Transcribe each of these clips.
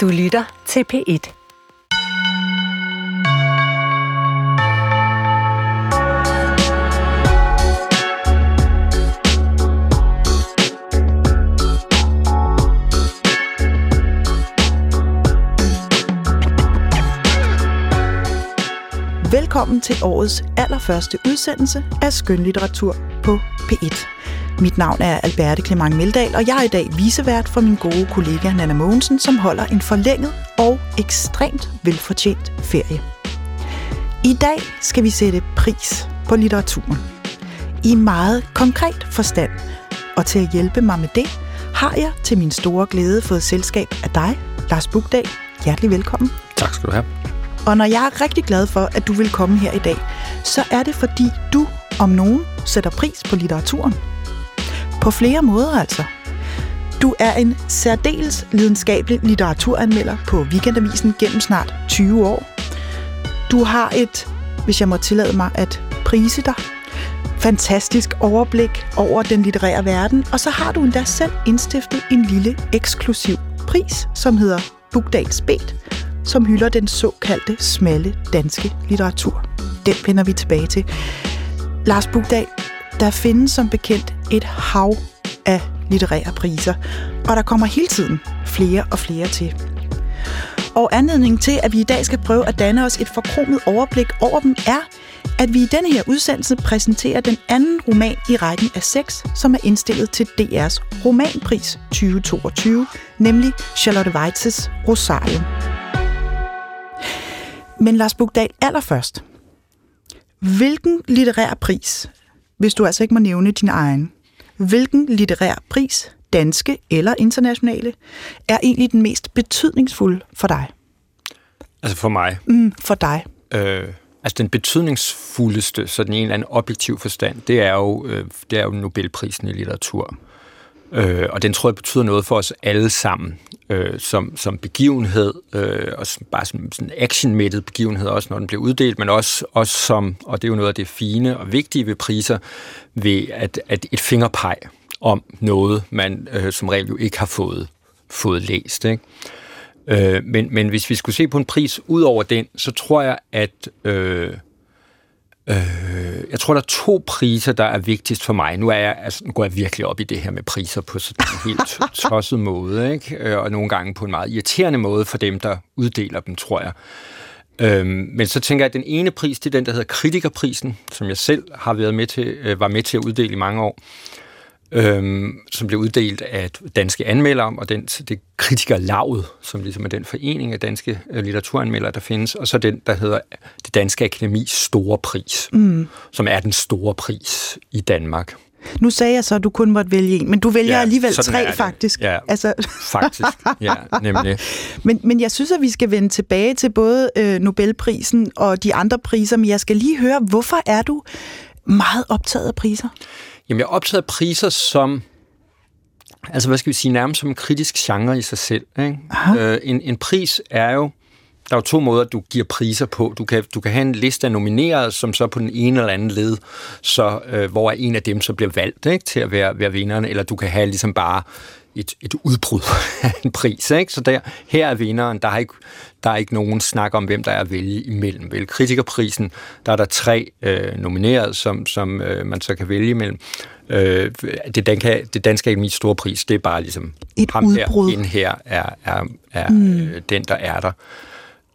Du lytter til P1. Velkommen til årets allerførste udsendelse af Skønlitteratur på P1. Mit navn er Alberte Clement Meldal, og jeg er i dag visevært for min gode kollega Nana Mogensen, som holder en forlænget og ekstremt velfortjent ferie. I dag skal vi sætte pris på litteraturen. I meget konkret forstand. Og til at hjælpe mig med det, har jeg til min store glæde fået selskab af dig, Lars Bugdal. Hjertelig velkommen. Tak skal du have. Og når jeg er rigtig glad for, at du vil komme her i dag, så er det fordi du om nogen sætter pris på litteraturen. På flere måder altså. Du er en særdeles lidenskabelig litteraturanmelder på Weekendavisen gennem snart 20 år. Du har et, hvis jeg må tillade mig at prise dig, fantastisk overblik over den litterære verden, og så har du endda selv indstiftet en lille eksklusiv pris, som hedder Bugdals Bet, som hylder den såkaldte smalle danske litteratur. Den vender vi tilbage til. Lars Bugdal, der findes som bekendt et hav af litterære priser, og der kommer hele tiden flere og flere til. Og anledningen til, at vi i dag skal prøve at danne os et forkromet overblik over dem, er, at vi i denne her udsendelse præsenterer den anden roman i rækken af seks, som er indstillet til DR's romanpris 2022, nemlig Charlotte Weitzes Rosario. Men Lars Bugdal, allerførst. Hvilken litterær pris, hvis du altså ikke må nævne din egen, hvilken litterær pris, danske eller internationale, er egentlig den mest betydningsfulde for dig? Altså for mig? Mm, for dig. Øh, altså den betydningsfuldeste, sådan en eller anden objektiv forstand, det er jo, øh, det er jo Nobelprisen i litteratur. Øh, og den tror jeg betyder noget for os alle sammen, øh, som, som begivenhed, øh, og som, bare som sådan actionmættet begivenhed, også når den bliver uddelt, men også, også som, og det er jo noget af det fine og vigtige ved priser, ved at, at et fingerpeg om noget, man øh, som regel jo ikke har fået, fået læst. Ikke? Øh, men, men hvis vi skulle se på en pris ud over den, så tror jeg, at øh, Øh, jeg tror, der er to priser, der er vigtigst for mig. Nu, er jeg, altså, nu går jeg virkelig op i det her med priser på sådan en helt tosset måde, ikke? Øh, og nogle gange på en meget irriterende måde for dem, der uddeler dem, tror jeg. Øhm, men så tænker jeg, at den ene pris, det er den, der hedder Kritikerprisen, som jeg selv har været med til, øh, var med til at uddele i mange år øhm, som blev uddelt af danske anmeldere, og den, det kritikerlaget, som ligesom er den forening af danske øh, litteraturanmeldere, der findes, og så den, der hedder det Danske Akademis Store Pris, mm. som er den store pris i Danmark. Nu sagde jeg så, at du kun måtte vælge en, men du vælger ja, alligevel tre, faktisk. Ja, altså. faktisk. Ja, nemlig. men, men jeg synes, at vi skal vende tilbage til både øh, Nobelprisen og de andre priser, men jeg skal lige høre, hvorfor er du meget optaget af priser? Jamen, jeg er optaget af priser som, altså hvad skal vi sige, nærmest som en kritisk genre i sig selv. Ikke? Øh, en, en pris er jo, der er jo to måder, du giver priser på. Du kan, du kan have en liste af nominerede, som så på den ene eller anden led, så, øh, hvor en af dem så bliver valgt ikke, til at være, være vinderen, eller du kan have ligesom bare et, et udbrud af en pris. Ikke? Så der, her er vinderen, der er, ikke, der er ikke nogen snak om, hvem der er at vælge imellem. Vel, kritikerprisen, der er der tre øh, nomineret, som, som øh, man så kan vælge imellem. Øh, det, danske, det danske mit store pris, det er bare ligesom et ham udbrud. her, her er, er, er mm. øh, den, der er der.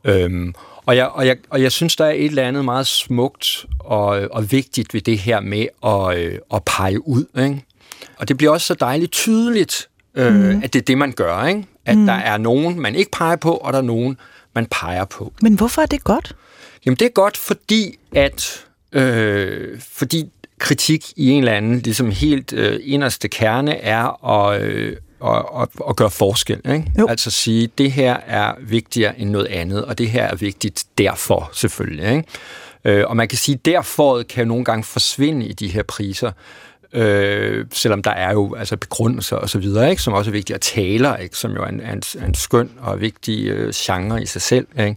Øhm, og, jeg, og, jeg, og jeg synes, der er et eller andet meget smukt og, og vigtigt ved det her med at, øh, at pege ud. Ikke? Og det bliver også så dejligt tydeligt, øh, mm. at det er det, man gør. Ikke? At mm. der er nogen, man ikke peger på, og der er nogen, man peger på. Men hvorfor er det godt? Jamen det er godt, fordi at øh, fordi kritik i en eller anden ligesom helt øh, inderste kerne er at, øh, at, at, at gøre forskel. Ikke? Altså sige, det her er vigtigere end noget andet, og det her er vigtigt derfor selvfølgelig. Ikke? Øh, og man kan sige, derfor kan nogle gange forsvinde i de her priser, øh, selvom der er jo altså begrundelser og så videre, ikke, som også er vigtige, at taler, ikke, som jo er en, en, en skøn og vigtig øh, genre i sig selv. Ikke.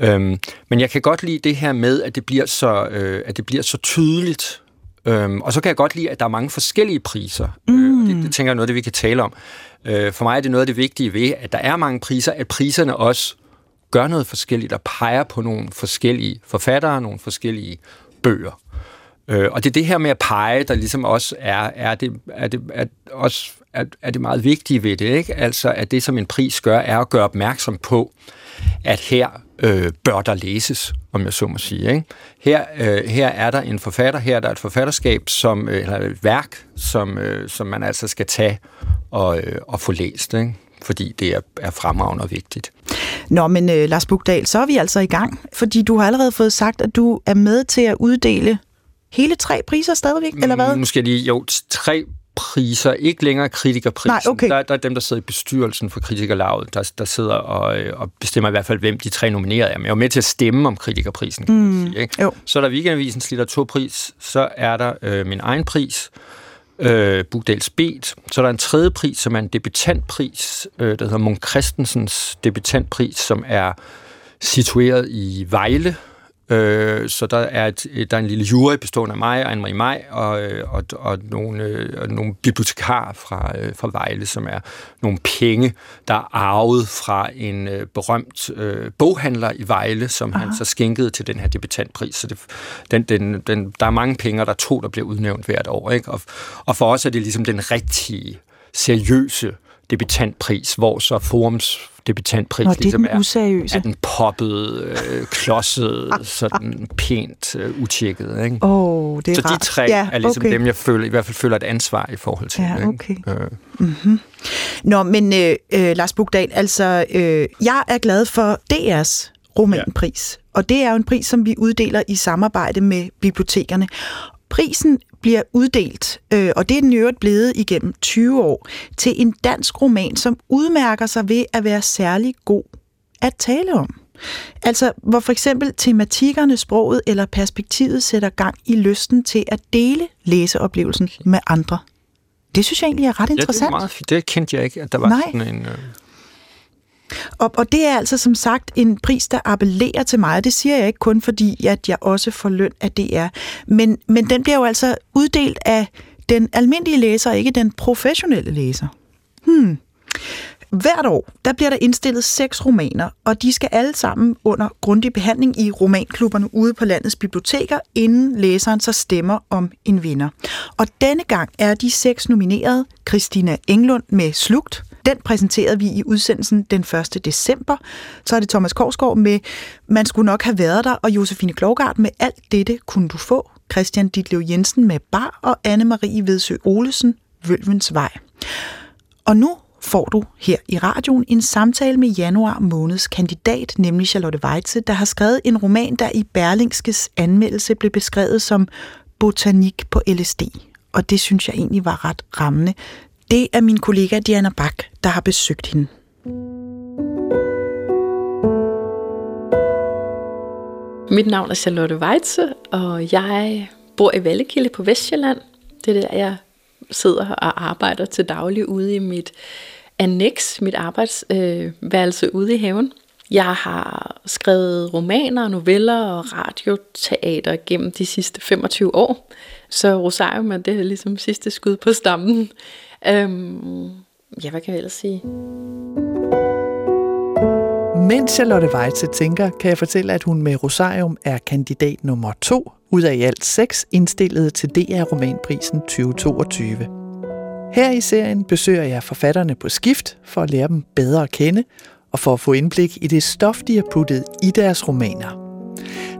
Øhm, men jeg kan godt lide det her med, at det bliver så, øh, at det bliver så tydeligt, Øhm, og så kan jeg godt lide, at der er mange forskellige priser. Mm. Øh, det, det tænker jeg er noget af det, vi kan tale om. Øh, for mig er det noget af det vigtige ved, at der er mange priser, at priserne også gør noget forskelligt og peger på nogle forskellige forfattere, nogle forskellige bøger. Øh, og det er det her med at pege, der ligesom også er, er, det, er, det, er, også, er, er det meget vigtige ved det. Ikke? Altså, at det, som en pris gør, er at gøre opmærksom på, at her øh, bør der læses, om jeg så må sige. Ikke? Her, øh, her er der en forfatter, her er der et forfatterskab, som, øh, eller et værk, som, øh, som man altså skal tage og, øh, og få læst, ikke? fordi det er, er fremragende og vigtigt. Nå, men øh, Lars Bugdal, så er vi altså i gang, fordi du har allerede fået sagt, at du er med til at uddele hele tre priser stadigvæk, eller hvad? Måske lige, jo, tre priser, ikke længere kritikerprisen. Nej, okay. der, der er dem, der sidder i bestyrelsen for kritikerlaget, der, der sidder og, øh, og bestemmer i hvert fald, hvem de tre nominerede er. Men jeg er med til at stemme om kritikerprisen, kan mm, man sige. Ikke? Jo. Så er der Weekendavisens litteraturpris, så er der øh, min egen pris, øh, Bugdals Bet. Så er der en tredje pris, som er en debutantpris, øh, der hedder Munk Christensens debutantpris, som er situeret i Vejle, Øh, så der er, et, der er en lille jury bestående af mig og Anne-Marie Maj og, øh, og, og, nogle, øh, og nogle bibliotekarer fra, øh, fra Vejle, som er nogle penge, der er arvet fra en berømt øh, boghandler i Vejle, som Aha. han så skænkede til den her debutantpris. Så det, den, den, den, der er mange penge, og der er to, der bliver udnævnt hvert år. Ikke? Og, og for os er det ligesom den rigtige, seriøse debutantpris, hvor så Forums debutantpris Nå, det er ligesom den useriøse. er den poppet, øh, klodset, sådan pænt øh, utjekket. Ikke? Oh, det er så rart. de tre ja, er ligesom okay. dem, jeg føler, i hvert fald føler et ansvar i forhold til. Ja, okay. Ikke? Øh. Mm-hmm. Nå, men øh, øh, Lars Bugdal, altså, øh, jeg er glad for DR's romanpris. Ja. Og det er jo en pris, som vi uddeler i samarbejde med bibliotekerne. Prisen bliver uddelt, øh, og det er den øvrigt blevet igennem 20 år, til en dansk roman, som udmærker sig ved at være særlig god at tale om. Altså, hvor for eksempel tematikkerne, sproget eller perspektivet sætter gang i lysten til at dele læseoplevelsen med andre. Det synes jeg egentlig er ret interessant. Ja, det er meget fint. Det kendte jeg ikke, at der var Nej. sådan en... Øh... Og, og det er altså som sagt en pris, der appellerer til mig. Det siger jeg ikke kun fordi, at jeg også får løn af DR. Men, men den bliver jo altså uddelt af den almindelige læser, ikke den professionelle læser. Hmm. Hvert år, der bliver der indstillet seks romaner, og de skal alle sammen under grundig behandling i romanklubberne ude på landets biblioteker, inden læseren så stemmer om en vinder. Og denne gang er de seks nomineret Christina Englund med Slugt, den præsenterede vi i udsendelsen den 1. december. Så er det Thomas Korsgaard med Man skulle nok have været der, og Josefine Klogart med Alt dette kunne du få. Christian Ditlev Jensen med Bar, og Anne-Marie Vedsø Olesen, Vølvens Vej. Og nu får du her i radioen en samtale med januar måneds kandidat, nemlig Charlotte Weitze, der har skrevet en roman, der i Berlingskes anmeldelse blev beskrevet som botanik på LSD. Og det synes jeg egentlig var ret rammende. Det er min kollega Diana Bak, der har besøgt hende. Mit navn er Charlotte Weitze, og jeg bor i Vallekilde på Vestjylland. Det er der, jeg sidder og arbejder til daglig ude i mit annex, mit arbejdsværelse øh, ude i haven. Jeg har skrevet romaner, noveller og radioteater gennem de sidste 25 år. Så Rosarium er det ligesom sidste skud på stammen. Øhm, ja, hvad kan jeg ellers sige? Mens Charlotte Weitze tænker, kan jeg fortælle, at hun med Rosarium er kandidat nummer to ud af i alt seks indstillet til DR Romanprisen 2022. Her i serien besøger jeg forfatterne på skift for at lære dem bedre at kende og for at få indblik i det stof, de har puttet i deres romaner.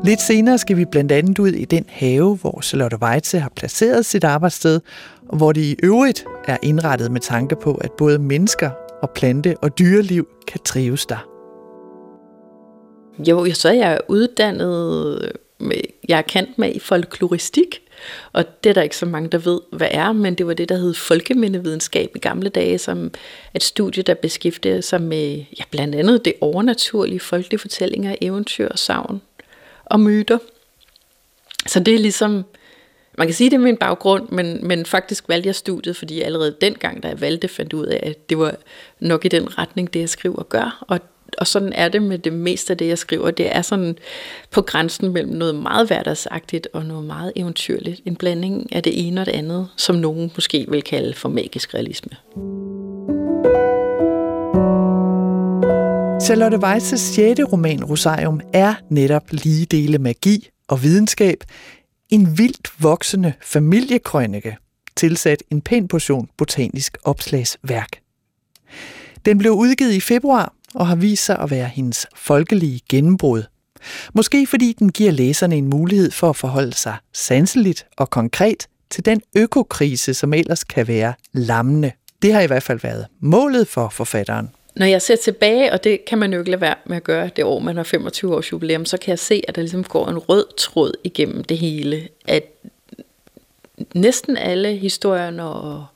Lidt senere skal vi blandt andet ud i den have, hvor Charlotte Weitze har placeret sit arbejdssted, hvor det i øvrigt er indrettet med tanke på, at både mennesker og plante- og dyreliv kan trives der. Jo, så er jeg uddannet, med, jeg er kendt med i folkloristik, og det er der ikke så mange, der ved, hvad er, men det var det, der hed folkemindevidenskab i gamle dage, som et studie, der beskæftigede sig med ja, blandt andet det overnaturlige, folkelige fortællinger, eventyr savn og myter. Så det er ligesom, man kan sige, det er min baggrund, men, men faktisk valgte jeg studiet, fordi jeg allerede dengang, da jeg valgte, fandt ud af, at det var nok i den retning, det jeg skriver og gør. Og, og sådan er det med det meste af det, jeg skriver. Det er sådan på grænsen mellem noget meget hverdagsagtigt og noget meget eventyrligt. En blanding af det ene og det andet, som nogen måske vil kalde for magisk realisme. Charlotte Weisses 6. roman Rosarium er netop lige dele magi og videnskab, en vildt voksende familiekrønike, tilsat en pæn portion botanisk opslagsværk. Den blev udgivet i februar og har vist sig at være hendes folkelige gennembrud. Måske fordi den giver læserne en mulighed for at forholde sig sanseligt og konkret til den økokrise, som ellers kan være lammende. Det har i hvert fald været målet for forfatteren. Når jeg ser tilbage, og det kan man jo ikke lade være med at gøre det år, man har 25 års jubilæum, så kan jeg se, at der ligesom går en rød tråd igennem det hele. At næsten alle historierne og,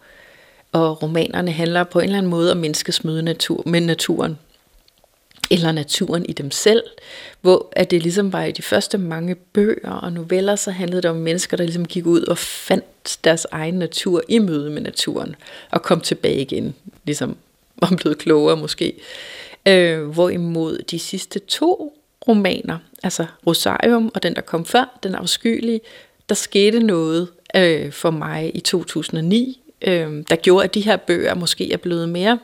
og romanerne handler på en eller anden måde om menneskets møde natur, med naturen. Eller naturen i dem selv. Hvor at det ligesom var i de første mange bøger og noveller, så handlede det om mennesker, der ligesom gik ud og fandt deres egen natur i møde med naturen. Og kom tilbage igen, ligesom var blevet klogere måske. Øh, hvorimod de sidste to romaner, altså Rosarium og den, der kom før, den afskyelige, der skete noget øh, for mig i 2009, øh, der gjorde, at de her bøger måske er blevet mere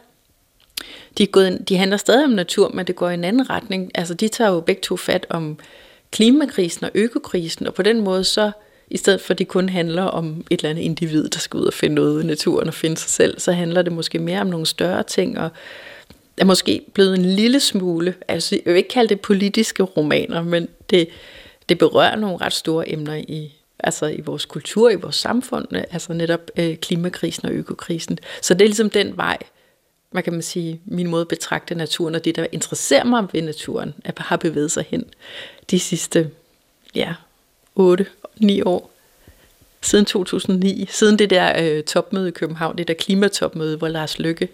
de, er gået, de handler stadig om natur, men det går i en anden retning. Altså, de tager jo begge to fat om klimakrisen og økokrisen, og på den måde så, i stedet for at det kun handler om et eller andet individ, der skal ud og finde noget i naturen og finde sig selv, så handler det måske mere om nogle større ting, og er måske blevet en lille smule, altså jeg vil ikke kalde det politiske romaner, men det, det berører nogle ret store emner i, altså i vores kultur, i vores samfund, altså netop øh, klimakrisen og økokrisen. Så det er ligesom den vej, man kan man sige, min måde at betragte naturen, og det, der interesserer mig ved naturen, at har bevæget sig hen de sidste, ja, 8-9 år. Siden 2009, siden det der øh, topmøde i København, det der klimatopmøde, hvor Lars Lykke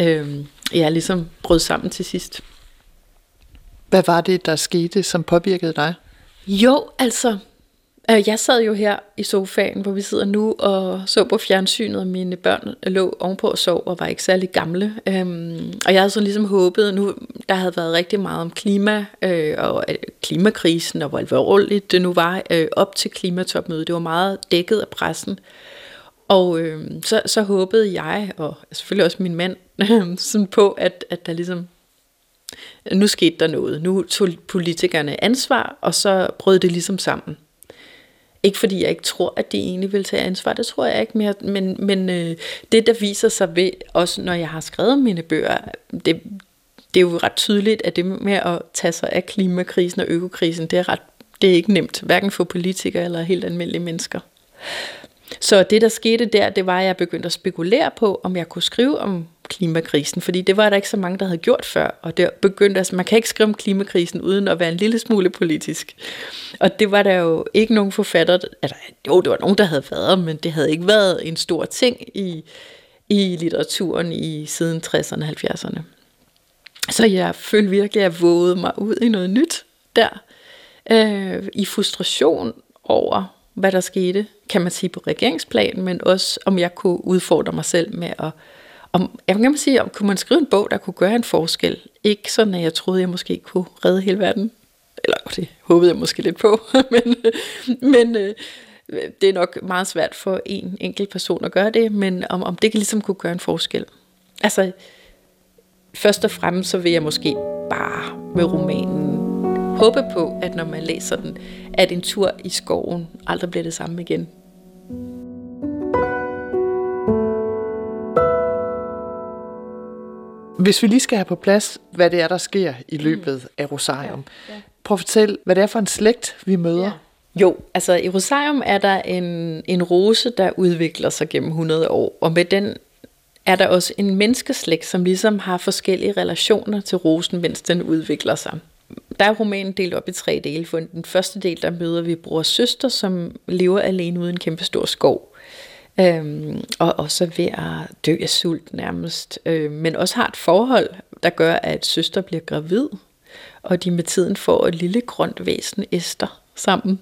øh, ja, ligesom brød sammen til sidst. Hvad var det, der skete, som påvirkede dig? Jo, altså, Øh, jeg sad jo her i sofaen, hvor vi sidder nu, og så på fjernsynet, og mine børn lå ovenpå og sov, og var ikke særlig gamle. Øhm, og jeg havde så ligesom håbet, nu der havde været rigtig meget om klima, øh, og øh, klimakrisen, og hvor alvorligt det nu var øh, op til klimatopmødet. Det var meget dækket af pressen. Og øh, så, så håbede jeg, og selvfølgelig også min mand, sådan på, at, at der ligesom nu skete der noget. Nu tog politikerne ansvar, og så brød det ligesom sammen. Ikke fordi jeg ikke tror, at de egentlig vil tage ansvar, det tror jeg ikke mere, men, men øh, det der viser sig ved, også når jeg har skrevet mine bøger, det, det er jo ret tydeligt, at det med at tage sig af klimakrisen og økokrisen, det er, ret, det er ikke nemt, hverken for politikere eller helt almindelige mennesker. Så det, der skete der, det var, at jeg begyndte at spekulere på, om jeg kunne skrive om klimakrisen, fordi det var der ikke så mange, der havde gjort før, og det begyndte, altså man kan ikke skrive om klimakrisen uden at være en lille smule politisk. Og det var der jo ikke nogen forfatter, altså jo, det var nogen, der havde været, men det havde ikke været en stor ting i, i litteraturen i siden 60'erne og 70'erne. Så jeg følte virkelig, at jeg vågede mig ud i noget nyt der, øh, i frustration over, hvad der skete, kan man sige på regeringsplan, men også om jeg kunne udfordre mig selv med at om, jeg kan sige, om kunne man skrive en bog, der kunne gøre en forskel? Ikke sådan, at jeg troede, jeg måske kunne redde hele verden. Eller det håbede jeg måske lidt på. men men øh, det er nok meget svært for en enkelt person at gøre det. Men om, om det kan ligesom kunne gøre en forskel. Altså, først og fremmest så vil jeg måske bare med romanen håbe på, at når man læser den, at en tur i skoven aldrig bliver det samme igen. Hvis vi lige skal have på plads, hvad det er, der sker i løbet af Rosarium. Ja, ja. Prøv at fortælle, hvad det er for en slægt, vi møder. Ja. Jo, altså i Rosarium er der en, en rose, der udvikler sig gennem 100 år, og med den er der også en menneskeslægt, som ligesom har forskellige relationer til rosen, mens den udvikler sig. Der er romanen delt op i tre dele. For den første del, der møder vi bror og søster, som lever alene uden en kæmpe stor skov øhm, og også ved at dø af sult nærmest, Øhm, men også har et forhold, der gør, at søster bliver gravid, og de med tiden får et lille grønt væsen, Esther, sammen.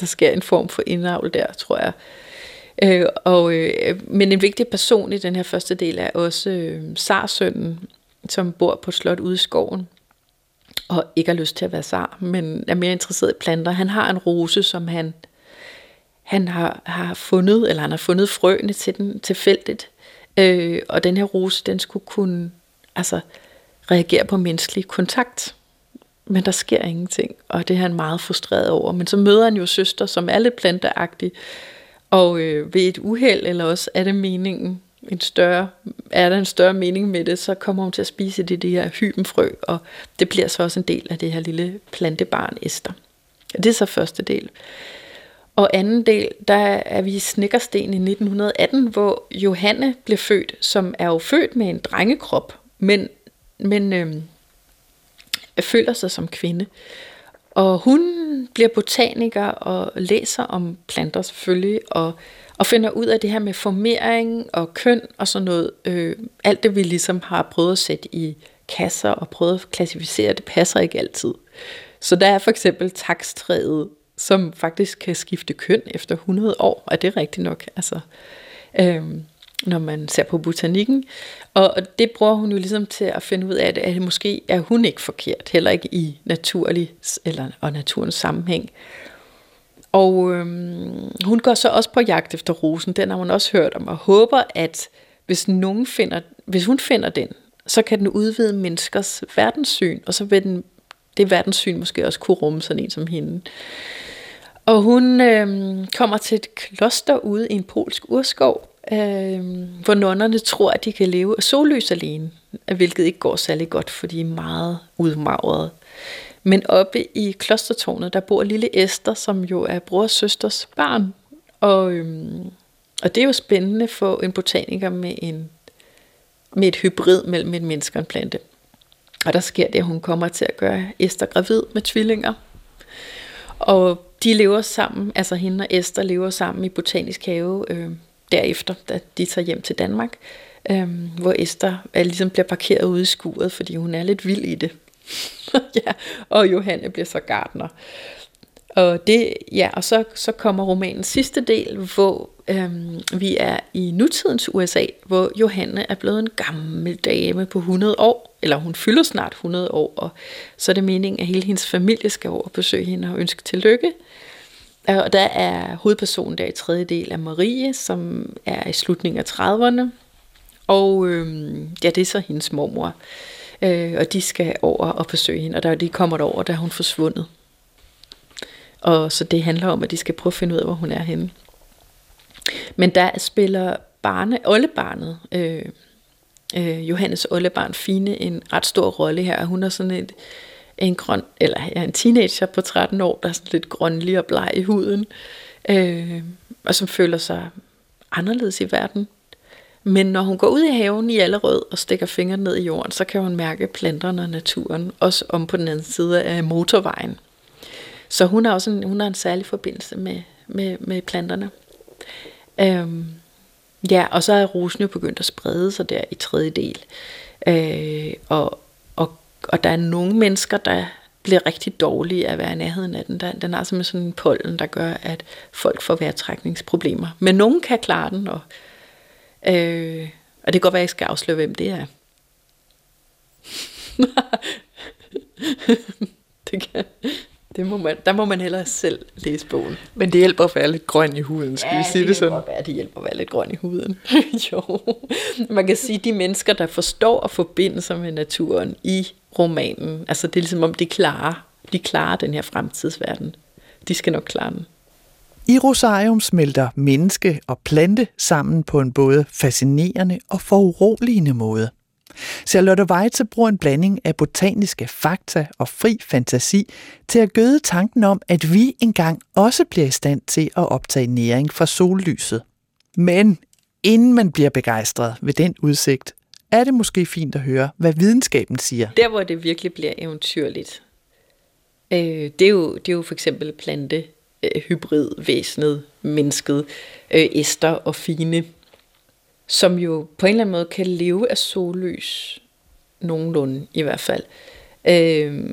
Der sker en form for indavl der, tror jeg. Øh, og, øh, men en vigtig person i den her første del er også øh, Sarsønnen, som bor på et slot ude i skoven. og ikke har lyst til at være sar, men er mere interesseret i planter. Han har en rose, som han, han har, har fundet, eller han har fundet frøene til den tilfældigt. Øh, og den her rose, den skulle kunne altså, reagere på menneskelig kontakt. Men der sker ingenting, og det er han meget frustreret over. Men så møder han jo søster, som er lidt planteagtig, og øh, ved et uheld, eller også er det meningen, en større, er der en større mening med det, så kommer hun til at spise det, det her hybenfrø, og det bliver så også en del af det her lille plantebarn Esther. Det er så første del. Og anden del, der er vi i Snikkersten i 1918, hvor Johanne blev født, som er jo født med en drengekrop, men, men øh, føler sig som kvinde. Og hun bliver botaniker og læser om planter selvfølgelig, og, og finder ud af det her med formering og køn og sådan noget. Øh, alt det vi ligesom har prøvet at sætte i kasser og prøvet at klassificere, det passer ikke altid. Så der er for eksempel takstræet, som faktisk kan skifte køn efter 100 år, og det er rigtigt nok. Altså, øh, når man ser på botanikken. Og det bruger hun jo ligesom til at finde ud af, at måske er hun ikke forkert, heller ikke i naturlig eller, og naturens sammenhæng. Og øhm, hun går så også på jagt efter rosen, den har hun også hørt om, og håber, at hvis, nogen finder, hvis hun finder den, så kan den udvide menneskers verdenssyn, og så vil den, det verdenssyn måske også kunne rumme sådan en som hende. Og hun øh, kommer til et kloster ude i en polsk urskov, øh, hvor nonnerne tror, at de kan leve af sollys alene, hvilket ikke går særlig godt, for de er meget udmagrede. Men oppe i klostertårnet, der bor lille Esther, som jo er bror og søsters barn. Og, øhm, og det er jo spændende for en botaniker med, en, med et hybrid mellem en menneske og en plante. Og der sker det, at hun kommer til at gøre Esther gravid med tvillinger. Og de lever sammen, altså hende og Esther lever sammen i Botanisk Have øh, derefter, da de tager hjem til Danmark, øh, hvor Esther er, ligesom bliver parkeret ude i skuret, fordi hun er lidt vild i det. ja, og Johanne bliver så gardner. Og, det, ja, og så, så kommer romanens sidste del, hvor øhm, vi er i nutidens USA, hvor Johanne er blevet en gammel dame på 100 år, eller hun fylder snart 100 år, og så er det meningen, at hele hendes familie skal over og besøge hende og ønske tillykke. Og der er hovedpersonen der i tredje del af Marie, som er i slutningen af 30'erne. Og øhm, ja, det er så hendes mormor. Øh, og de skal over og besøge hende, og der, de kommer derover, da hun forsvundet. Og så det handler om, at de skal prøve at finde ud af, hvor hun er henne. Men der spiller barne, oldebarnet, øh, øh, Johannes oldebarn Fine, en ret stor rolle her. Hun er sådan et, en grøn, eller ja, en teenager på 13 år, der er sådan lidt grønlig og bleg i huden, øh, og som føler sig anderledes i verden. Men når hun går ud i haven i Allerød og stikker fingrene ned i jorden, så kan hun mærke planterne og naturen, også om på den anden side af motorvejen. Så hun har også en, hun har en særlig forbindelse med, med, med planterne. Øhm, ja, og så er rosen jo begyndt at sprede sig der i tredje del. Øh, og, og og der er nogle mennesker, der bliver rigtig dårlige af at være i nærheden af den. Der, den har simpelthen sådan en pollen, der gør, at folk får vejrtrækningsproblemer. Men nogen kan klare den, og, øh, og det kan godt være, at jeg skal afsløre, hvem det er. det kan, det må man, der må man hellere selv læse bogen. Men det hjælper at være lidt grøn i huden, skal ja, vi sige det, det sådan? Ja, det hjælper at være lidt grøn i huden. jo. Man kan sige, at de mennesker, der forstår at forbinde sig med naturen i romanen, altså det er ligesom om, de klarer, de klarer den her fremtidsverden. De skal nok klare den. I Rosarium smelter menneske og plante sammen på en både fascinerende og foruroligende måde. Charlotte Weitze bruger en blanding af botaniske fakta og fri fantasi til at gøde tanken om, at vi engang også bliver i stand til at optage næring fra sollyset. Men inden man bliver begejstret ved den udsigt, er det måske fint at høre, hvad videnskaben siger. Der, hvor det virkelig bliver eventyrligt, øh, det, er jo, det er jo for eksempel plante, øh, hybridvæsenet, mennesket, øh, ester og fine, som jo på en eller anden måde kan leve af sollys, nogenlunde i hvert fald, øh,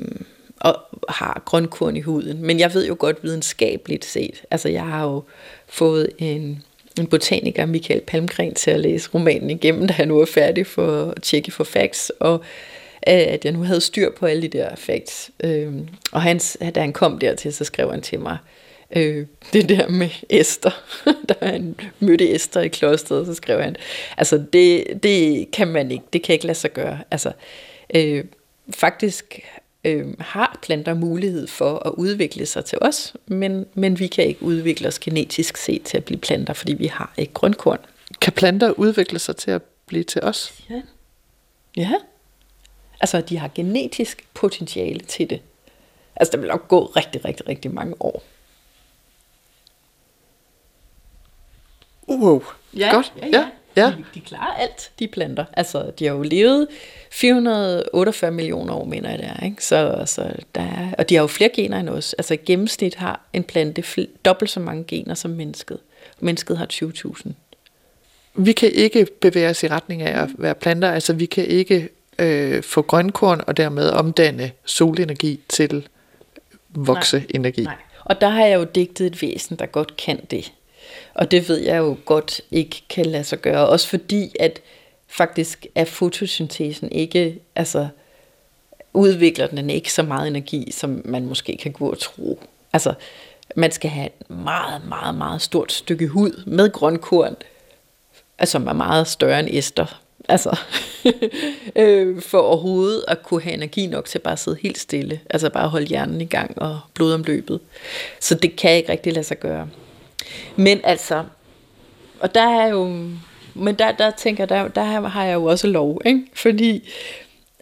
og har grønkorn i huden. Men jeg ved jo godt videnskabeligt set, altså jeg har jo fået en, en botaniker, Michael Palmgren, til at læse romanen igennem, da han nu er færdig for at tjekke for facts, og øh, at jeg nu havde styr på alle de der facts. Øh, og hans, da han kom dertil, så skrev han til mig, øh, det der med Esther, da han mødte Esther i klosteret, så skrev han, altså det, det kan man ikke, det kan ikke lade sig gøre. Altså, øh, faktisk øh, har planter mulighed for at udvikle sig til os, men, men vi kan ikke udvikle os genetisk set til at blive planter, fordi vi har ikke grønkorn. Kan planter udvikle sig til at blive til os? Ja. Ja. Altså, de har genetisk potentiale til det. Altså, der vil nok gå rigtig, rigtig, rigtig mange år. Wow, Ja, godt. ja, ja. ja. De, de klarer alt, de planter. Altså, de har jo levet 448 millioner år, mener jeg det er. Ikke? Så, så der er, og de har jo flere gener end os. Altså, i gennemsnit har en plante fl- dobbelt så mange gener som mennesket. Mennesket har 20.000. Vi kan ikke bevæge os i retning af at være planter. Altså, vi kan ikke øh, få grønkorn og dermed omdanne solenergi til vokseenergi. Nej. Og der har jeg jo digtet et væsen, der godt kan det. Og det ved jeg jo godt ikke kan lade sig gøre. Også fordi, at faktisk er fotosyntesen ikke, altså udvikler den ikke så meget energi, som man måske kan gå og tro. Altså, man skal have et meget, meget, meget stort stykke hud med grønkorn, altså som er meget større end æster. Altså, øh, for overhovedet at kunne have energi nok til bare at sidde helt stille. Altså bare holde hjernen i gang og blodomløbet. Så det kan ikke rigtig lade sig gøre. Men altså, og der er jo, men der, der tænker der, der har jeg jo også lov, ikke? Fordi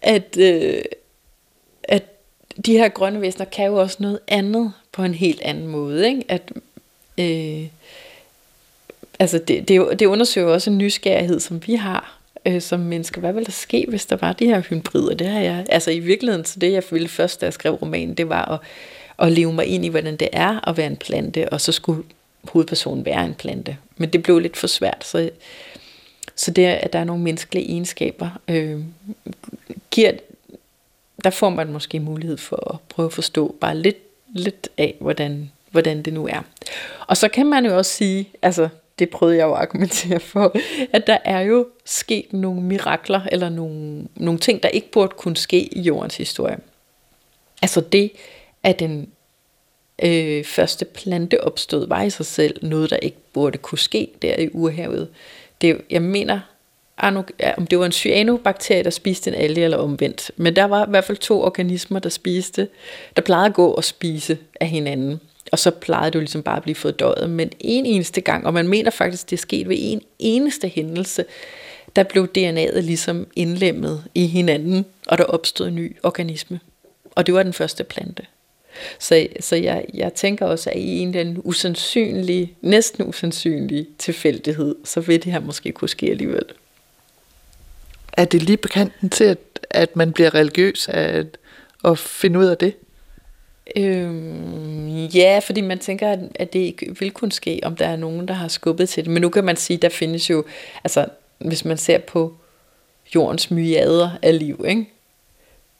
at, øh, at de her grønne væsener kan jo også noget andet på en helt anden måde, ikke? At, øh, altså det, det, det undersøger også en nysgerrighed, som vi har øh, som mennesker. Hvad ville der ske, hvis der var de her hybrider? Det har jeg, altså i virkeligheden, så det jeg ville først, da jeg skrev romanen, det var at, at leve mig ind i, hvordan det er at være en plante, og så skulle hovedpersonen være en plante. Men det blev lidt for svært, så, så det, at der er nogle menneskelige egenskaber, øh, giver, der får man måske mulighed for at prøve at forstå bare lidt, lidt af, hvordan, hvordan det nu er. Og så kan man jo også sige, altså det prøvede jeg jo at argumentere for, at der er jo sket nogle mirakler, eller nogle, nogle ting, der ikke burde kunne ske i jordens historie. Altså det, at den øh, første planteopstød var i sig selv noget, der ikke burde kunne ske der i urhavet. Det, jeg mener, om det var en cyanobakterie, der spiste en alge eller omvendt. Men der var i hvert fald to organismer, der spiste, der plejede at gå og spise af hinanden. Og så plejede det jo ligesom bare at blive fordøjet. Men en eneste gang, og man mener faktisk, det er sket ved en eneste hændelse, der blev DNA'et ligesom indlemmet i hinanden, og der opstod en ny organisme. Og det var den første plante. Så, så jeg, jeg tænker også, at i en eller anden usandsynlig, næsten usandsynlig tilfældighed, så vil det her måske kunne ske alligevel. Er det lige bekanten til, at, at man bliver religiøs af at, at finde ud af det? Øhm, ja, fordi man tænker, at, at det ikke vil kunne ske, om der er nogen, der har skubbet til det. Men nu kan man sige, at der findes jo, altså hvis man ser på jordens myader af liv, ikke?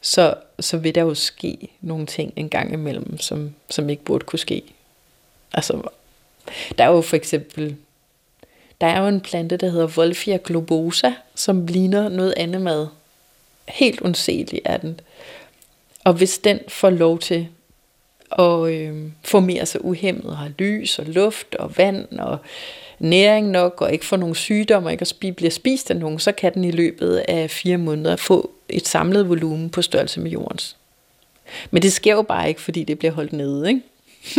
Så, så vil der jo ske nogle ting en gang imellem, som, som ikke burde kunne ske. Altså, der er jo for eksempel, der er jo en plante, der hedder Wolfia globosa, som ligner noget andet mad. Helt undseligt er den. Og hvis den får lov til at øh, formere sig uhemmet, og har lys og luft og vand og næring nok, og ikke får nogen sygdomme, og ikke at bliver spist af nogen, så kan den i løbet af fire måneder få et samlet volumen på størrelse med jordens. Men det sker jo bare ikke, fordi det bliver holdt nede, ikke?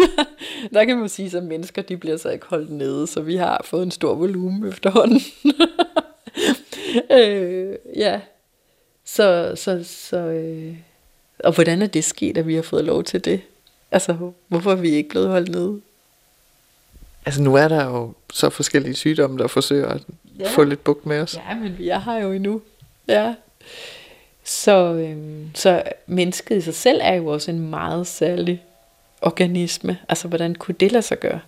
der kan man sige, at mennesker de bliver så ikke holdt nede, så vi har fået en stor volumen efterhånden. øh, ja. Så, så, så øh, og hvordan er det sket, at vi har fået lov til det? Altså, hvorfor er vi ikke blevet holdt nede? Altså, nu er der jo så forskellige sygdomme, der forsøger at ja. få lidt bukt med os. Ja, men vi er her jo endnu. Ja. Så, øhm, så mennesket i sig selv er jo også en meget særlig organisme. Altså, hvordan kunne det lade sig gøre?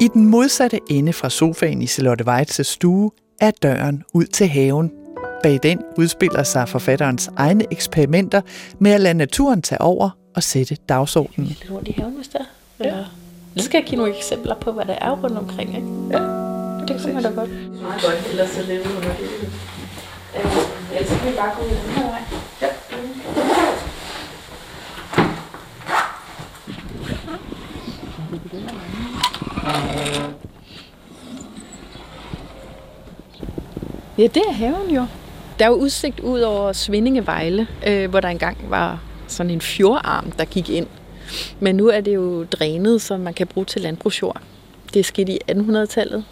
I den modsatte ende fra sofaen i Charlotte Weitz' stue er døren ud til haven. Bag den udspiller sig forfatterens egne eksperimenter med at lade naturen tage over og sætte dagsordenen. Lidt rundt i haven, hvis der Eller... Ja. Så skal jeg give nogle eksempler på, hvad der er rundt omkring. Ikke? Ja. det kunne man da godt. Meget godt, ellers så under det. Øh, ellers kan vi bare gå ud den her vej. Ja. Ja, det er haven jo. Der er jo udsigt ud over Svindingevejle, øh, hvor der engang var sådan en fjordarm, der gik ind. Men nu er det jo drænet, så man kan bruge til landbrugsjord. Det er sket i 1800-tallet.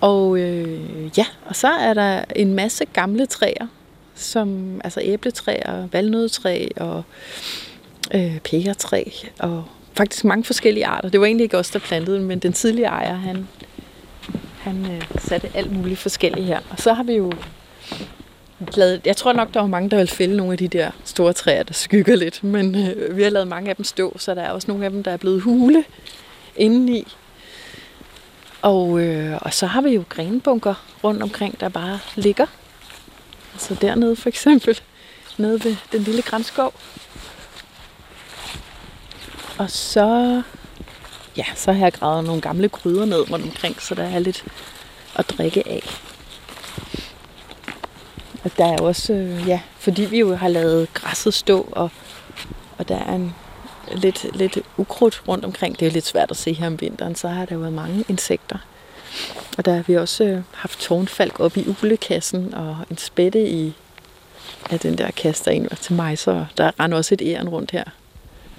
Og øh, ja, og så er der en masse gamle træer, som altså æbletræer, valnødtræ og øh, pæretræ og faktisk mange forskellige arter. Det var egentlig ikke os, der plantede men den tidlige ejer, han, han øh, satte alt muligt forskelligt her. Og så har vi jo lavet, jeg tror nok, der var mange, der vil fælde nogle af de der store træer, der skygger lidt, men øh, vi har lavet mange af dem stå, så der er også nogle af dem, der er blevet hule indeni. Og, øh, og så har vi jo grenbunker rundt omkring, der bare ligger. Altså dernede for eksempel, nede ved den lille grænskov. Og så, ja, så har jeg gravet nogle gamle gryder ned rundt omkring, så der er lidt at drikke af. Og der er også, øh, ja, fordi vi jo har lavet græsset stå, og, og der er en lidt, lidt ukrudt rundt omkring. Det er lidt svært at se her om vinteren, så har der været mange insekter. Og der har vi også øh, haft tårnfalk op i ulekassen, og en spætte i ja, den der egentlig var til mig, så der render også et æren rundt her.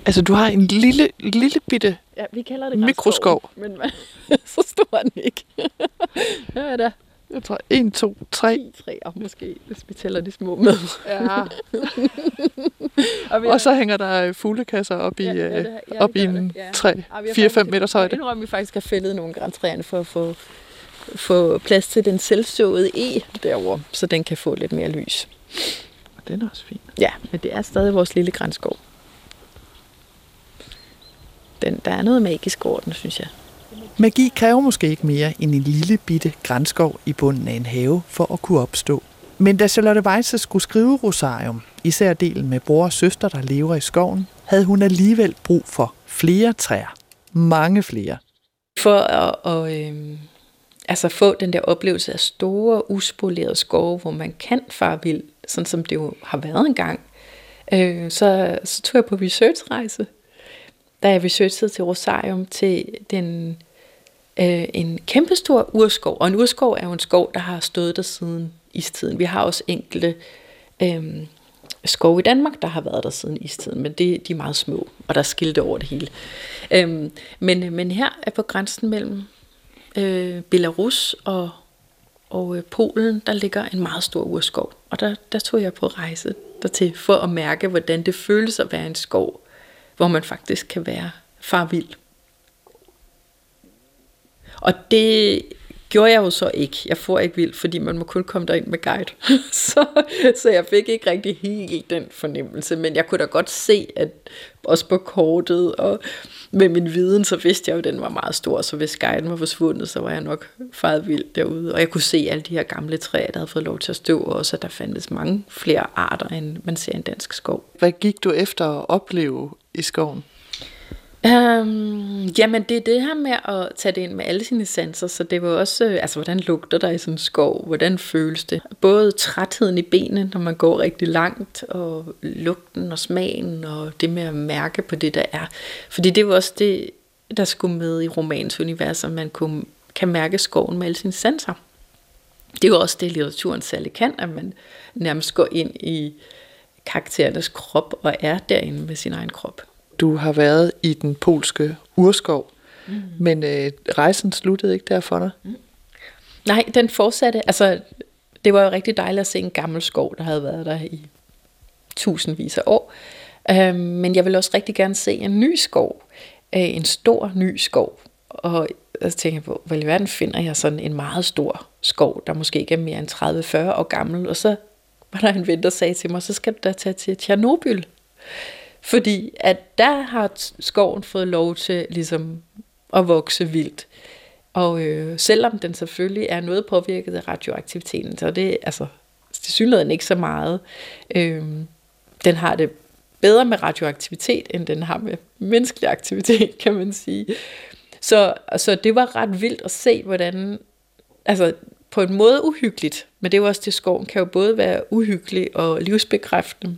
Altså, du har en lille, lille bitte Ja, vi kalder det Mikroskov. Men så stor er den ikke. Er der Jeg tror, 1, 2, 3. 10 træer måske, hvis vi tæller de små med. Ja. og, Og så hænger der øh, fuglekasser op i, Ja, ja, ja, det- ja, op i en ja. 3, Ja, vi har 4-5 faktisk- meters højde. Jeg indrømmer, vi faktisk har fældet nogle græntræerne for at få, få plads til den selvsåede E derovre, så den kan få lidt mere lys. Den er også fin. Ja, men det er stadig vores lille grænskov. Den, der er noget magisk over den, synes jeg. Magi kræver måske ikke mere end en lille bitte grænskov i bunden af en have for at kunne opstå. Men da Charlotte Weisse skulle skrive Rosarium, især delen med bror og søster, der lever i skoven, havde hun alligevel brug for flere træer. Mange flere. For at, og, øh, altså få den der oplevelse af store, uspolerede skove, hvor man kan fare vild, sådan som det jo har været engang, øh, så, så tog jeg på researchrejse. Da jeg researchede til Rosarium til den, øh, en kæmpestor urskov. Og en urskov er jo en skov, der har stået der siden istiden. Vi har også enkelte øh, skove i Danmark, der har været der siden istiden, men det, de er meget små, og der er skilte over det hele. Øh, men, men her er på grænsen mellem øh, Belarus og, og øh, Polen, der ligger en meget stor urskov. Og der, der tog jeg på rejse dertil for at mærke, hvordan det føles at være en skov, hvor man faktisk kan være far vild. Og det gjorde jeg jo så ikke. Jeg får ikke vildt, fordi man må kun komme derind med guide. så, så jeg fik ikke rigtig helt den fornemmelse, men jeg kunne da godt se, at også på kortet og med min viden, så vidste jeg jo, at den var meget stor, så hvis guiden var forsvundet, så var jeg nok faret vild derude. Og jeg kunne se alle de her gamle træer, der havde fået lov til at stå, og også at der fandtes mange flere arter, end man ser i en dansk skov. Hvad gik du efter at opleve i skoven? Um, jamen, det er det her med at tage det ind med alle sine sanser, så det var også, øh, altså, hvordan lugter der i sådan en skov? Hvordan føles det? Både trætheden i benene, når man går rigtig langt, og lugten og smagen, og det med at mærke på det, der er. Fordi det var også det, der skulle med i romans univers, at man kunne, kan mærke skoven med alle sine sanser. Det er jo også det, litteraturen særlig kan, at man nærmest går ind i karakterernes krop og er derinde med sin egen krop. Du har været i den polske urskov, mm. men øh, rejsen sluttede ikke der for dig. Nej, den fortsatte. Altså, det var jo rigtig dejligt at se en gammel skov, der havde været der i tusindvis af år. Øhm, men jeg vil også rigtig gerne se en ny skov. Øh, en stor ny skov. Og så tænker jeg på, hvad i verden finder jeg sådan en meget stor skov, der måske ikke er mere end 30-40 år gammel. Og så var der en ven, der sagde til mig, så skal du da tage til Tjernobyl. Fordi at der har skoven fået lov til ligesom at vokse vildt. Og øh, selvom den selvfølgelig er noget påvirket af radioaktiviteten, så det altså det synligheden ikke så meget. Øh, den har det bedre med radioaktivitet, end den har med menneskelig aktivitet, kan man sige. Så, så det var ret vildt at se, hvordan altså på en måde uhyggeligt, men det er jo også det, skoven kan jo både være uhyggelig og livsbekræftende.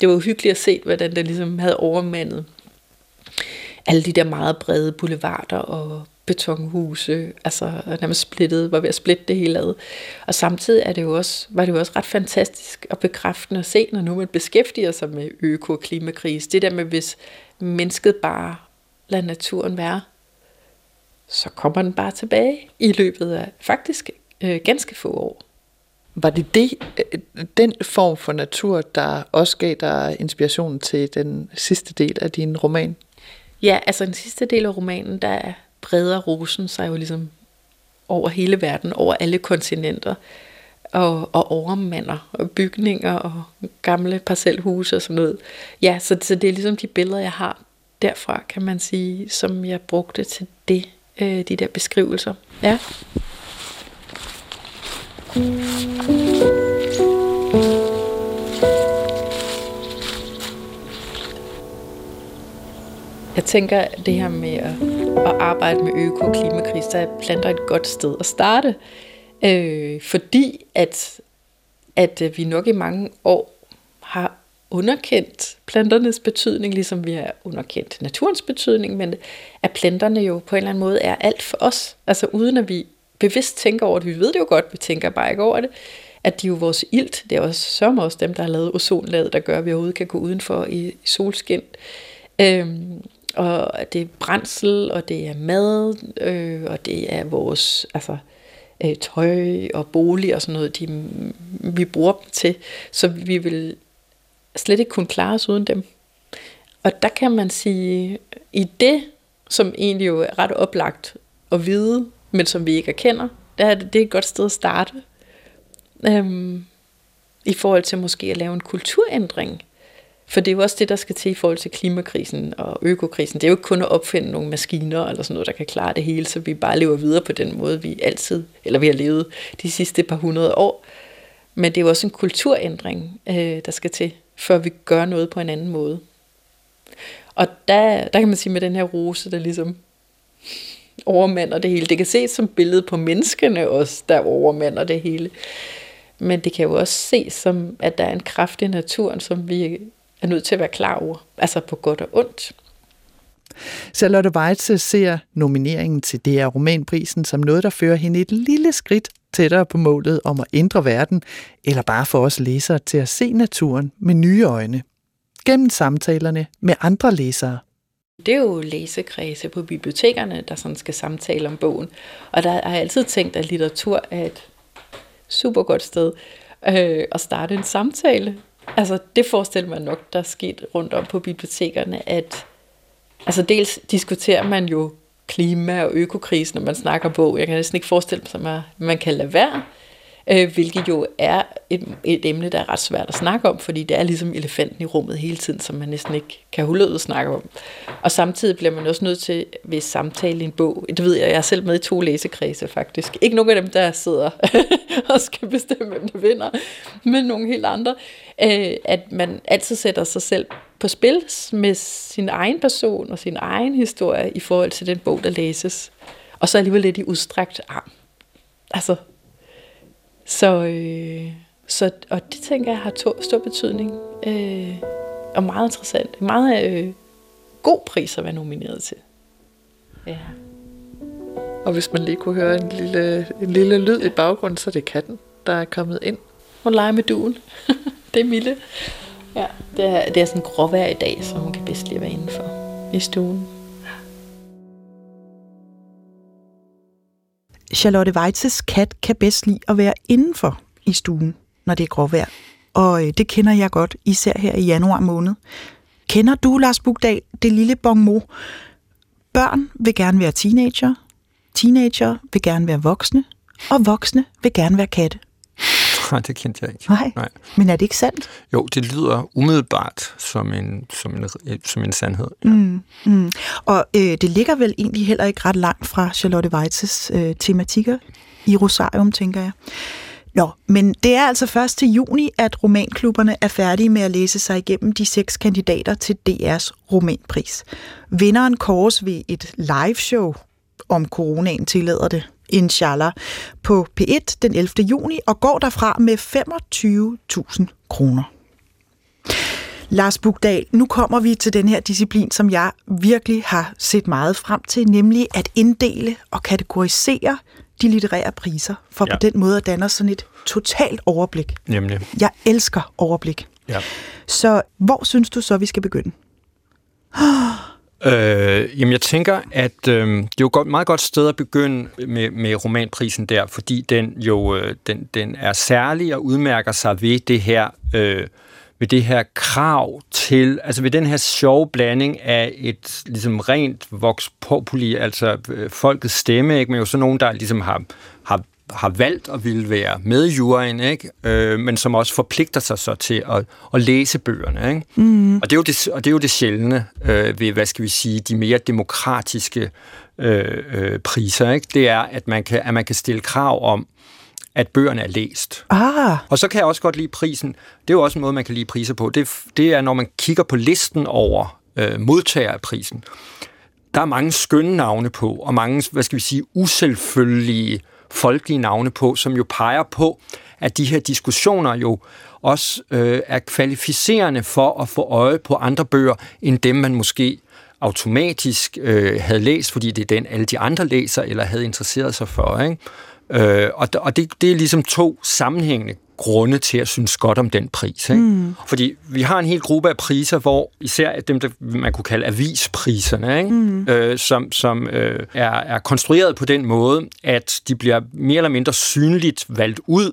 Det var uhyggeligt at se, hvordan det ligesom havde overmandet alle de der meget brede boulevarder og betonhuse, altså nærmest splittet, var ved at splitte det hele ad. Og samtidig er det jo også, var det jo også ret fantastisk og bekræftende at se, når nu man beskæftiger sig med øko- og klimakrise. Det der med, hvis mennesket bare lader naturen være, så kommer den bare tilbage i løbet af faktisk øh, ganske få år. Var det, det øh, den form for natur, der også gav dig inspirationen til den sidste del af din roman? Ja, altså den sidste del af romanen, der breder rosen sig jo ligesom over hele verden, over alle kontinenter, og, og overmander, og bygninger, og gamle parcelhuse og sådan noget. Ja, så, så det er ligesom de billeder, jeg har derfra, kan man sige, som jeg brugte til det, øh, de der beskrivelser. Ja. Jeg tænker, det her med at, at arbejde med øko- og klimakris, der er planter et godt sted at starte. Øh, fordi at, at øh, vi nok i mange år har underkendt planternes betydning, ligesom vi har underkendt naturens betydning, men at planterne jo på en eller anden måde er alt for os. Altså uden at vi bevidst tænker over det. Vi ved det jo godt, vi tænker bare ikke over det. At de er jo vores ilt, det er også som også dem, der har lavet ozonlaget, der gør, at vi overhovedet kan gå udenfor i, i solskin. Øhm, og det er brændsel, og det er mad, øh, og det er vores altså, øh, tøj og bolig og sådan noget, de, vi bruger dem til. Så vi vil slet ikke kunne klare os uden dem. Og der kan man sige, i det, som egentlig jo er ret oplagt at vide, men som vi ikke erkender, der er det, det er et godt sted at starte. Øhm, I forhold til måske at lave en kulturændring. For det er jo også det, der skal til i forhold til klimakrisen og økokrisen. Det er jo ikke kun at opfinde nogle maskiner eller sådan noget, der kan klare det hele, så vi bare lever videre på den måde, vi altid, eller vi har levet de sidste par hundrede år. Men det er jo også en kulturændring, øh, der skal til, før vi gør noget på en anden måde. Og der, der kan man sige med den her rose, der ligesom overmander det hele. Det kan ses som billede på menneskene også, der overmander det hele. Men det kan jo også ses som, at der er en kraft i naturen, som vi er nødt til at være klar over. Altså på godt og ondt. Charlotte Weitze ser nomineringen til DR Romanprisen som noget, der fører hende et lille skridt tættere på målet om at ændre verden, eller bare for os læsere til at se naturen med nye øjne. Gennem samtalerne med andre læsere. Det er jo læsekredse på bibliotekerne, der sådan skal samtale om bogen. Og der har jeg altid tænkt, at litteratur er et super godt sted øh, at starte en samtale. Altså det forestiller man nok, der er sket rundt om på bibliotekerne, at altså dels diskuterer man jo klima- og økokrisen, når man snakker bog. Jeg kan næsten ikke forestille mig, at man kan lade være øh, hvilket jo er et, et emne, der er ret svært at snakke om, fordi det er ligesom elefanten i rummet hele tiden, som man næsten ikke kan holde ud at snakke om. Og samtidig bliver man også nødt til ved samtale i en bog. Det ved jeg, jeg er selv med i to læsekredse faktisk. Ikke nogen af dem, der sidder og skal bestemme, hvem der vinder, men nogle helt andre. Øh, at man altid sætter sig selv på spil med sin egen person og sin egen historie i forhold til den bog, der læses. Og så alligevel lidt i udstrakt arm. Altså, så, øh, så, og det tænker jeg har to, stor betydning. Øh, og meget interessant. Meget øh, god pris at være nomineret til. Ja. Og hvis man lige kunne høre en lille, en lille lyd i baggrunden, så er det katten, der er kommet ind. Hun leger med duen. det er Mille. Ja, det er, det er sådan gråvejr i dag, så hun kan bedst lige være indenfor i stuen. Charlotte Weitzes kat kan bedst lide at være indenfor i stuen, når det er gråvejr. Og øh, det kender jeg godt, især her i januar måned. Kender du, Lars Bugdal, det lille bonmo? Børn vil gerne være teenager, teenager vil gerne være voksne, og voksne vil gerne være katte. Nej, det kendte jeg ikke. Nej. Nej. Men er det ikke sandt? Jo, det lyder umiddelbart som en, som en, som en sandhed. Ja. Mm, mm. Og øh, det ligger vel egentlig heller ikke ret langt fra Charlotte Weitzes øh, tematikker i Rosarium, tænker jeg. Nå, men det er altså først til juni, at romanklubberne er færdige med at læse sig igennem de seks kandidater til DR's romanpris. Vinderen kåres ved et live show, om coronaen tillader det Inshallah, på P1 den 11. juni og går derfra med 25.000 kroner. Lars Bugdal, nu kommer vi til den her disciplin, som jeg virkelig har set meget frem til, nemlig at inddele og kategorisere de litterære priser, for ja. på den måde at danne sådan et totalt overblik. Nemlig. Jeg elsker overblik. Ja. Så hvor synes du så, vi skal begynde? Øh, jamen jeg tænker, at øh, det er jo et meget godt sted at begynde med, med romanprisen der, fordi den jo øh, den, den er særlig og udmærker sig ved det her øh, ved det her krav til, altså ved den her sjove blanding af et ligesom rent vox populi, altså øh, folkets stemme, ikke? men jo så nogen, der ligesom har, har har valgt at ville være med i juryen, ikke? Øh, men som også forpligter sig så til at, at læse bøgerne. Ikke? Mm. Og, det er jo det, og det er jo det sjældne øh, ved, hvad skal vi sige, de mere demokratiske øh, øh, priser. Ikke? Det er, at man, kan, at man kan stille krav om, at bøgerne er læst. Ah. Og så kan jeg også godt lide prisen. Det er jo også en måde, man kan lide priser på. Det, det er, når man kigger på listen over øh, modtager af prisen. Der er mange skønne navne på, og mange, hvad skal vi sige, uselvfølgelige folkelige navne på, som jo peger på, at de her diskussioner jo også øh, er kvalificerende for at få øje på andre bøger, end dem man måske automatisk øh, havde læst, fordi det er den, alle de andre læser eller havde interesseret sig for. Ikke? Øh, og og det, det er ligesom to sammenhængende grunde til at synes godt om den pris. Ikke? Mm. Fordi vi har en hel gruppe af priser, hvor især dem, der man kunne kalde avispriserne, ikke? Mm. Øh, som, som øh, er, er konstrueret på den måde, at de bliver mere eller mindre synligt valgt ud,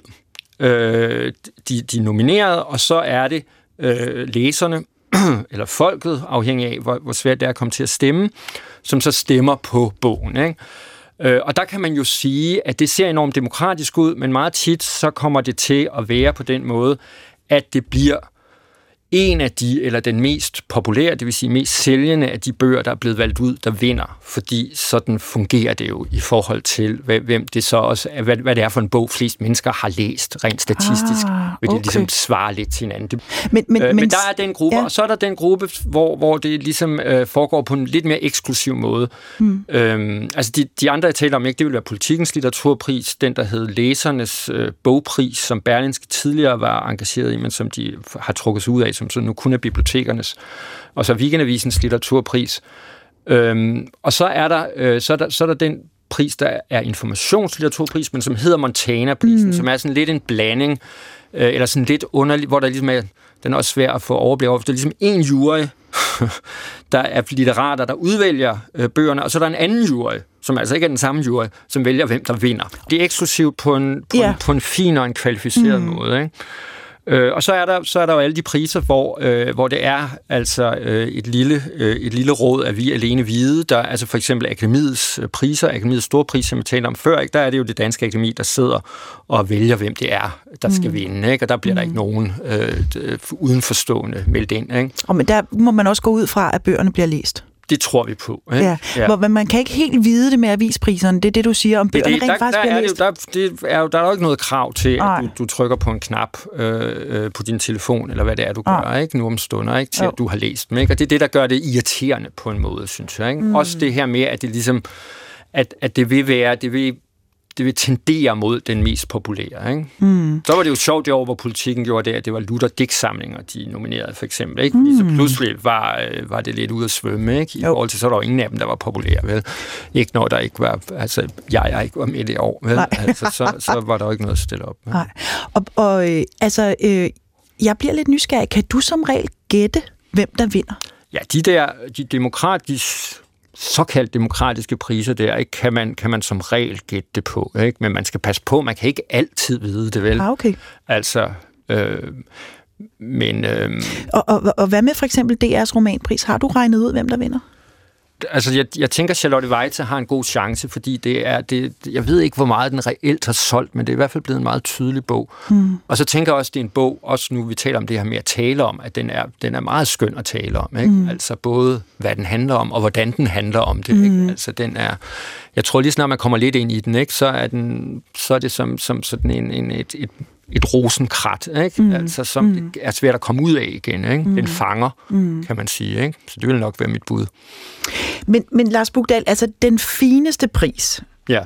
øh, de, de nominerede, og så er det øh, læserne, eller folket, afhængig af, hvor, hvor svært det er at komme til at stemme, som så stemmer på bogen. Ikke? Øh, og der kan man jo sige, at det ser enormt demokratisk ud, men meget tit så kommer det til at være på den måde, at det bliver en af de, eller den mest populære, det vil sige mest sælgende af de bøger, der er blevet valgt ud, der vinder. Fordi sådan fungerer det jo i forhold til, hvem det så også er, hvad, hvad det er for en bog, flest mennesker har læst rent statistisk. Ah, okay. Det ligesom svare lidt til hinanden. Men, men, øh, men, men der er den gruppe, ja. og så er der den gruppe, hvor, hvor det ligesom øh, foregår på en lidt mere eksklusiv måde. Hmm. Øhm, altså de, de andre, jeg taler om, ikke, det vil være politikens litteraturpris, den der hed Læsernes øh, bogpris, som Berlinske tidligere var engageret i, men som de har trukket sig ud af som så nu kun er bibliotekernes, og så Weekendavisens litteraturpris. Øhm, og så er, der, øh, så, er der, så er der den pris, der er informationslitteraturpris, men som hedder Montana-prisen, mm. som er sådan lidt en blanding, øh, eller sådan lidt underlig, hvor der ligesom er, den er også svær at få overblik over, det er ligesom en jury, der er litterater, der udvælger øh, bøgerne, og så er der en anden jury, som altså ikke er den samme jury, som vælger, hvem der vinder. Det er eksklusivt på en, på, yeah. en, på en fin og en kvalificeret mm. måde. Ikke? Øh, og så er, der, så er der jo alle de priser, hvor, øh, hvor det er altså øh, et, lille, øh, et lille råd af vi alene hvide. Der altså for eksempel Akademiets øh, priser, Akademiets store priser, som jeg talte om før, ikke? der er det jo det danske akademi, der sidder og vælger, hvem det er, der skal mm. vinde. Ikke? Og der bliver mm. der ikke nogen øh, udenforstående meldt ind. Ikke? Og men der må man også gå ud fra, at bøgerne bliver læst. Det tror vi på. Ikke? Ja. ja. Men man kan ikke helt vide det med avispriserne. Det er det, du siger, om bøgerne det, rent der, faktisk der bliver er læst. Der, det er jo, der er jo ikke noget krav til, Ej. at du, du trykker på en knap øh, øh, på din telefon, eller hvad det er, du gør, ikke? nu om stunder, ikke? til jo. at du har læst dem. Ikke? Og det er det, der gør det irriterende på en måde, synes jeg. Ikke? Mm. Også det her med, at det ligesom at, at det vil være, det vil det vil tendere mod den mest populære. Ikke? Mm. Så var det jo sjovt det år, hvor politikken gjorde det, at det var Luther Dick-samlinger, de nominerede for eksempel. Ikke? Mm. Så pludselig var, øh, var det lidt ude at svømme. Ikke? I jo. forhold til, så var der jo ingen af dem, der var populære. Vel? Ikke når der ikke var, altså jeg, jeg ikke var med det år. Vel? Altså, så, så var der jo ikke noget at stille op. Med. Nej. Og, og øh, altså, øh, jeg bliver lidt nysgerrig. Kan du som regel gætte, hvem der vinder? Ja, de der de demokratiske såkaldt demokratiske priser der, ikke, kan, man, kan man som regel gætte det på. Ikke? Men man skal passe på, man kan ikke altid vide det, vel? Ah, okay. Altså, øh, men... Øh, og, og, og hvad med for eksempel DR's romanpris? Har du regnet ud, hvem der vinder? Altså, jeg, jeg tænker, Charlotte Weitze har en god chance, fordi det er, det, jeg ved ikke, hvor meget den reelt har solgt, men det er i hvert fald blevet en meget tydelig bog. Mm. Og så tænker jeg også, det er en bog, også nu vi taler om det her med at tale om, at den er, den er meget skøn at tale om. Ikke? Mm. Altså både, hvad den handler om, og hvordan den handler om det. Mm. Ikke? Altså den er, jeg tror lige snart man kommer lidt ind i den, ikke? Så, er den, så er det som, som sådan en, en, et, et et rosenkrat, ikke? Mm. Altså, som mm. er svært at komme ud af igen. Ikke? Mm. Den fanger, mm. kan man sige. Ikke? Så det vil nok være mit bud. Men, men Lars Bugdal, altså den fineste pris, ja.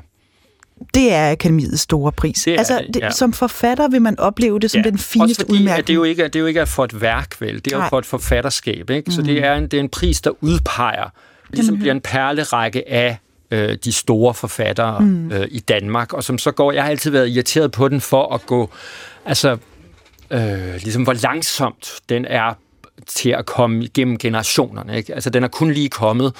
det er Akademiets store pris. Det er altså, det, ja. som forfatter vil man opleve det som ja, den også fineste fordi, udmærkning. at det, er jo ikke, det er jo ikke for et værk, vel? Det er Nej. jo for et forfatterskab, ikke? Så det er, en, det er en pris, der udpeger, ligesom bliver en perlerække af øh, de store forfattere mm. øh, i Danmark, og som så går, jeg har altid været irriteret på den for at gå, altså, øh, ligesom hvor langsomt den er til at komme igennem generationerne, ikke? Altså, den er kun lige kommet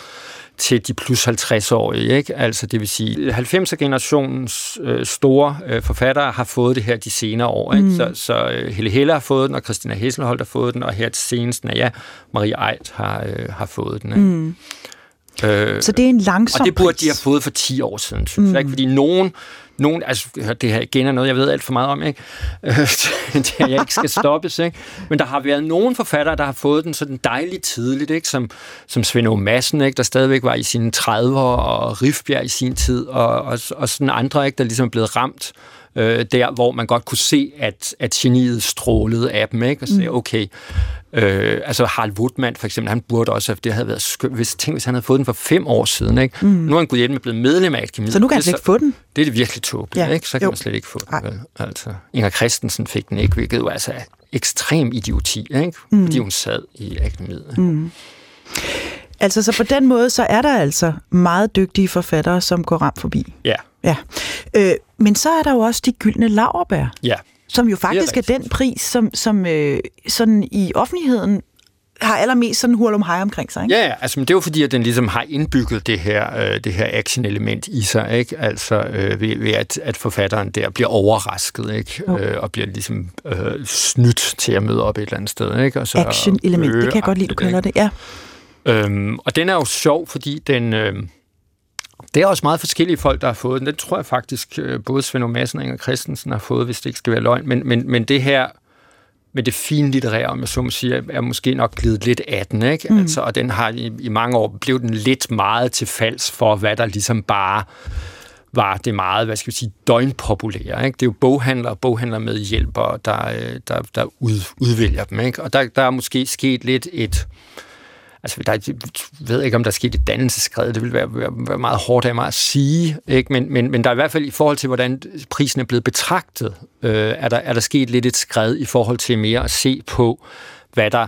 til de plus 50-årige, ikke? Altså, det vil sige, 90'er-generationens øh, store øh, forfattere har fået det her de senere år, ikke? Mm. Så, så øh, Helle Helle har fået den, og Christina Hesselholdt har fået den, og her til senest, ja, Marie Eit har, øh, har fået den, ikke? Mm. Øh, Så det er en langsom og det burde pris. de have fået for 10 år siden, synes mm. jeg. Ikke? Fordi nogen, nogen, altså det her igen er noget, jeg ved alt for meget om, ikke? Det jeg ikke skal stoppes, ikke? Men der har været nogle forfattere, der har fået den sådan dejligt tidligt, ikke? Som, som Svend O. Madsen, ikke? Der stadigvæk var i sine 30'ere, og Rifbjerg i sin tid, og, og, og sådan andre, ikke? Der ligesom er blevet ramt øh, der, hvor man godt kunne se, at, at geniet strålede af dem, ikke? Og sagde, okay, Øh, altså Harald Woodman for eksempel, han burde også have, det havde været skønt, hvis, tænk, hvis han havde fået den for fem år siden, ikke? Mm. Nu er han gået hjem blevet medlem af Akademiet. Så nu kan han slet ikke få den. Det er det virkelig tåbeligt, Ja, ikke? Så kan jo. man slet ikke få vel? Altså, Inger Christensen fik den ikke, hvilket jo altså er ekstrem idioti, ikke? Mm. Fordi hun sad i Akademiet. Mm. Altså, så på den måde, så er der altså meget dygtige forfattere, som går ramt forbi. Ja, Ja. Øh, men så er der jo også de gyldne laverbær, ja. Som jo faktisk er, rigtigt. den pris, som, som øh, sådan i offentligheden har allermest sådan hurlum hej omkring sig. Ikke? Ja, ja, altså men det er jo fordi, at den ligesom har indbygget det her, øh, det her action-element i sig, ikke? Altså øh, ved, ved at, at forfatteren der bliver overrasket, ikke? Jo. Øh, og bliver ligesom øh, snydt til at møde op et eller andet sted, ikke? Og så Action-element, det kan jeg godt lide, du kalder det. Ja. Øhm, og den er jo sjov, fordi den... Øh, det er også meget forskellige folk, der har fået den. Den tror jeg faktisk, øh, både Svend. Madsen og Inger Christensen har fået, hvis det ikke skal være løgn. Men, men, men det her med det fine litterære, om jeg så må sige, er- er måske nok glidet lidt af den, ikke? Mm. Altså, og den har i, i mange år blevet den lidt meget til falds for, hvad der ligesom bare var det meget, hvad skal vi sige, døgnpopulære. Ikke? Det er jo boghandlere og boghandlere med hjælpere, der, øh, der, der ud, udvælger dem. Ikke? Og der, der er måske sket lidt et... Altså, der, jeg ved ikke, om der er sket et dannelseskred. Det vil være, være, være meget hårdt af mig at sige. Ikke? Men, men, men der er i hvert fald i forhold til, hvordan prisen er blevet betragtet, øh, er, der, er der sket lidt et skred i forhold til mere at se på, hvad der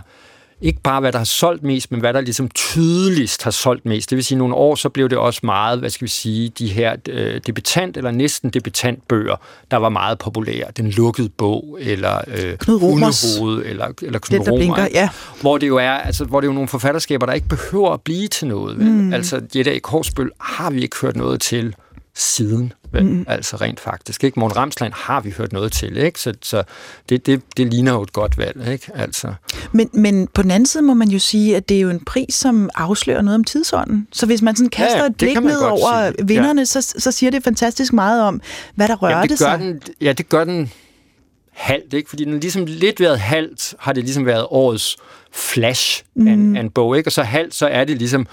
ikke bare hvad der har solgt mest, men hvad der ligesom tydeligst har solgt mest. Det vil sige, nogle år, så blev det også meget, hvad skal vi sige, de her øh, debutant eller næsten debutant bøger, der var meget populære. Den lukkede bog, eller øh, Knud. Hundehoved, eller, eller Knud Den, der blinker, ja. hvor det jo er, altså, hvor det er jo nogle forfatterskaber, der ikke behøver at blive til noget. Vel? Mm. Altså, Jette A. Korsbøl har vi ikke hørt noget til siden, vel? Mm. altså rent faktisk. Ikke? Morten Ramsland har vi hørt noget til, ikke? så, så det, det, det ligner jo et godt valg. Ikke? Altså. Men, men på den anden side må man jo sige, at det er jo en pris, som afslører noget om tidsånden. Så hvis man sådan kaster Ja, et blik ned over sige. vinderne, ja. så, så siger det fantastisk meget om, hvad der rørte Jamen, det gør sig. den, ja, det gør den halvt, ikke? Fordi den ligesom lidt været halvt, har det ligesom været årets flash mm. af, en, af en bog, ikke? Og så halvt, så er det ligesom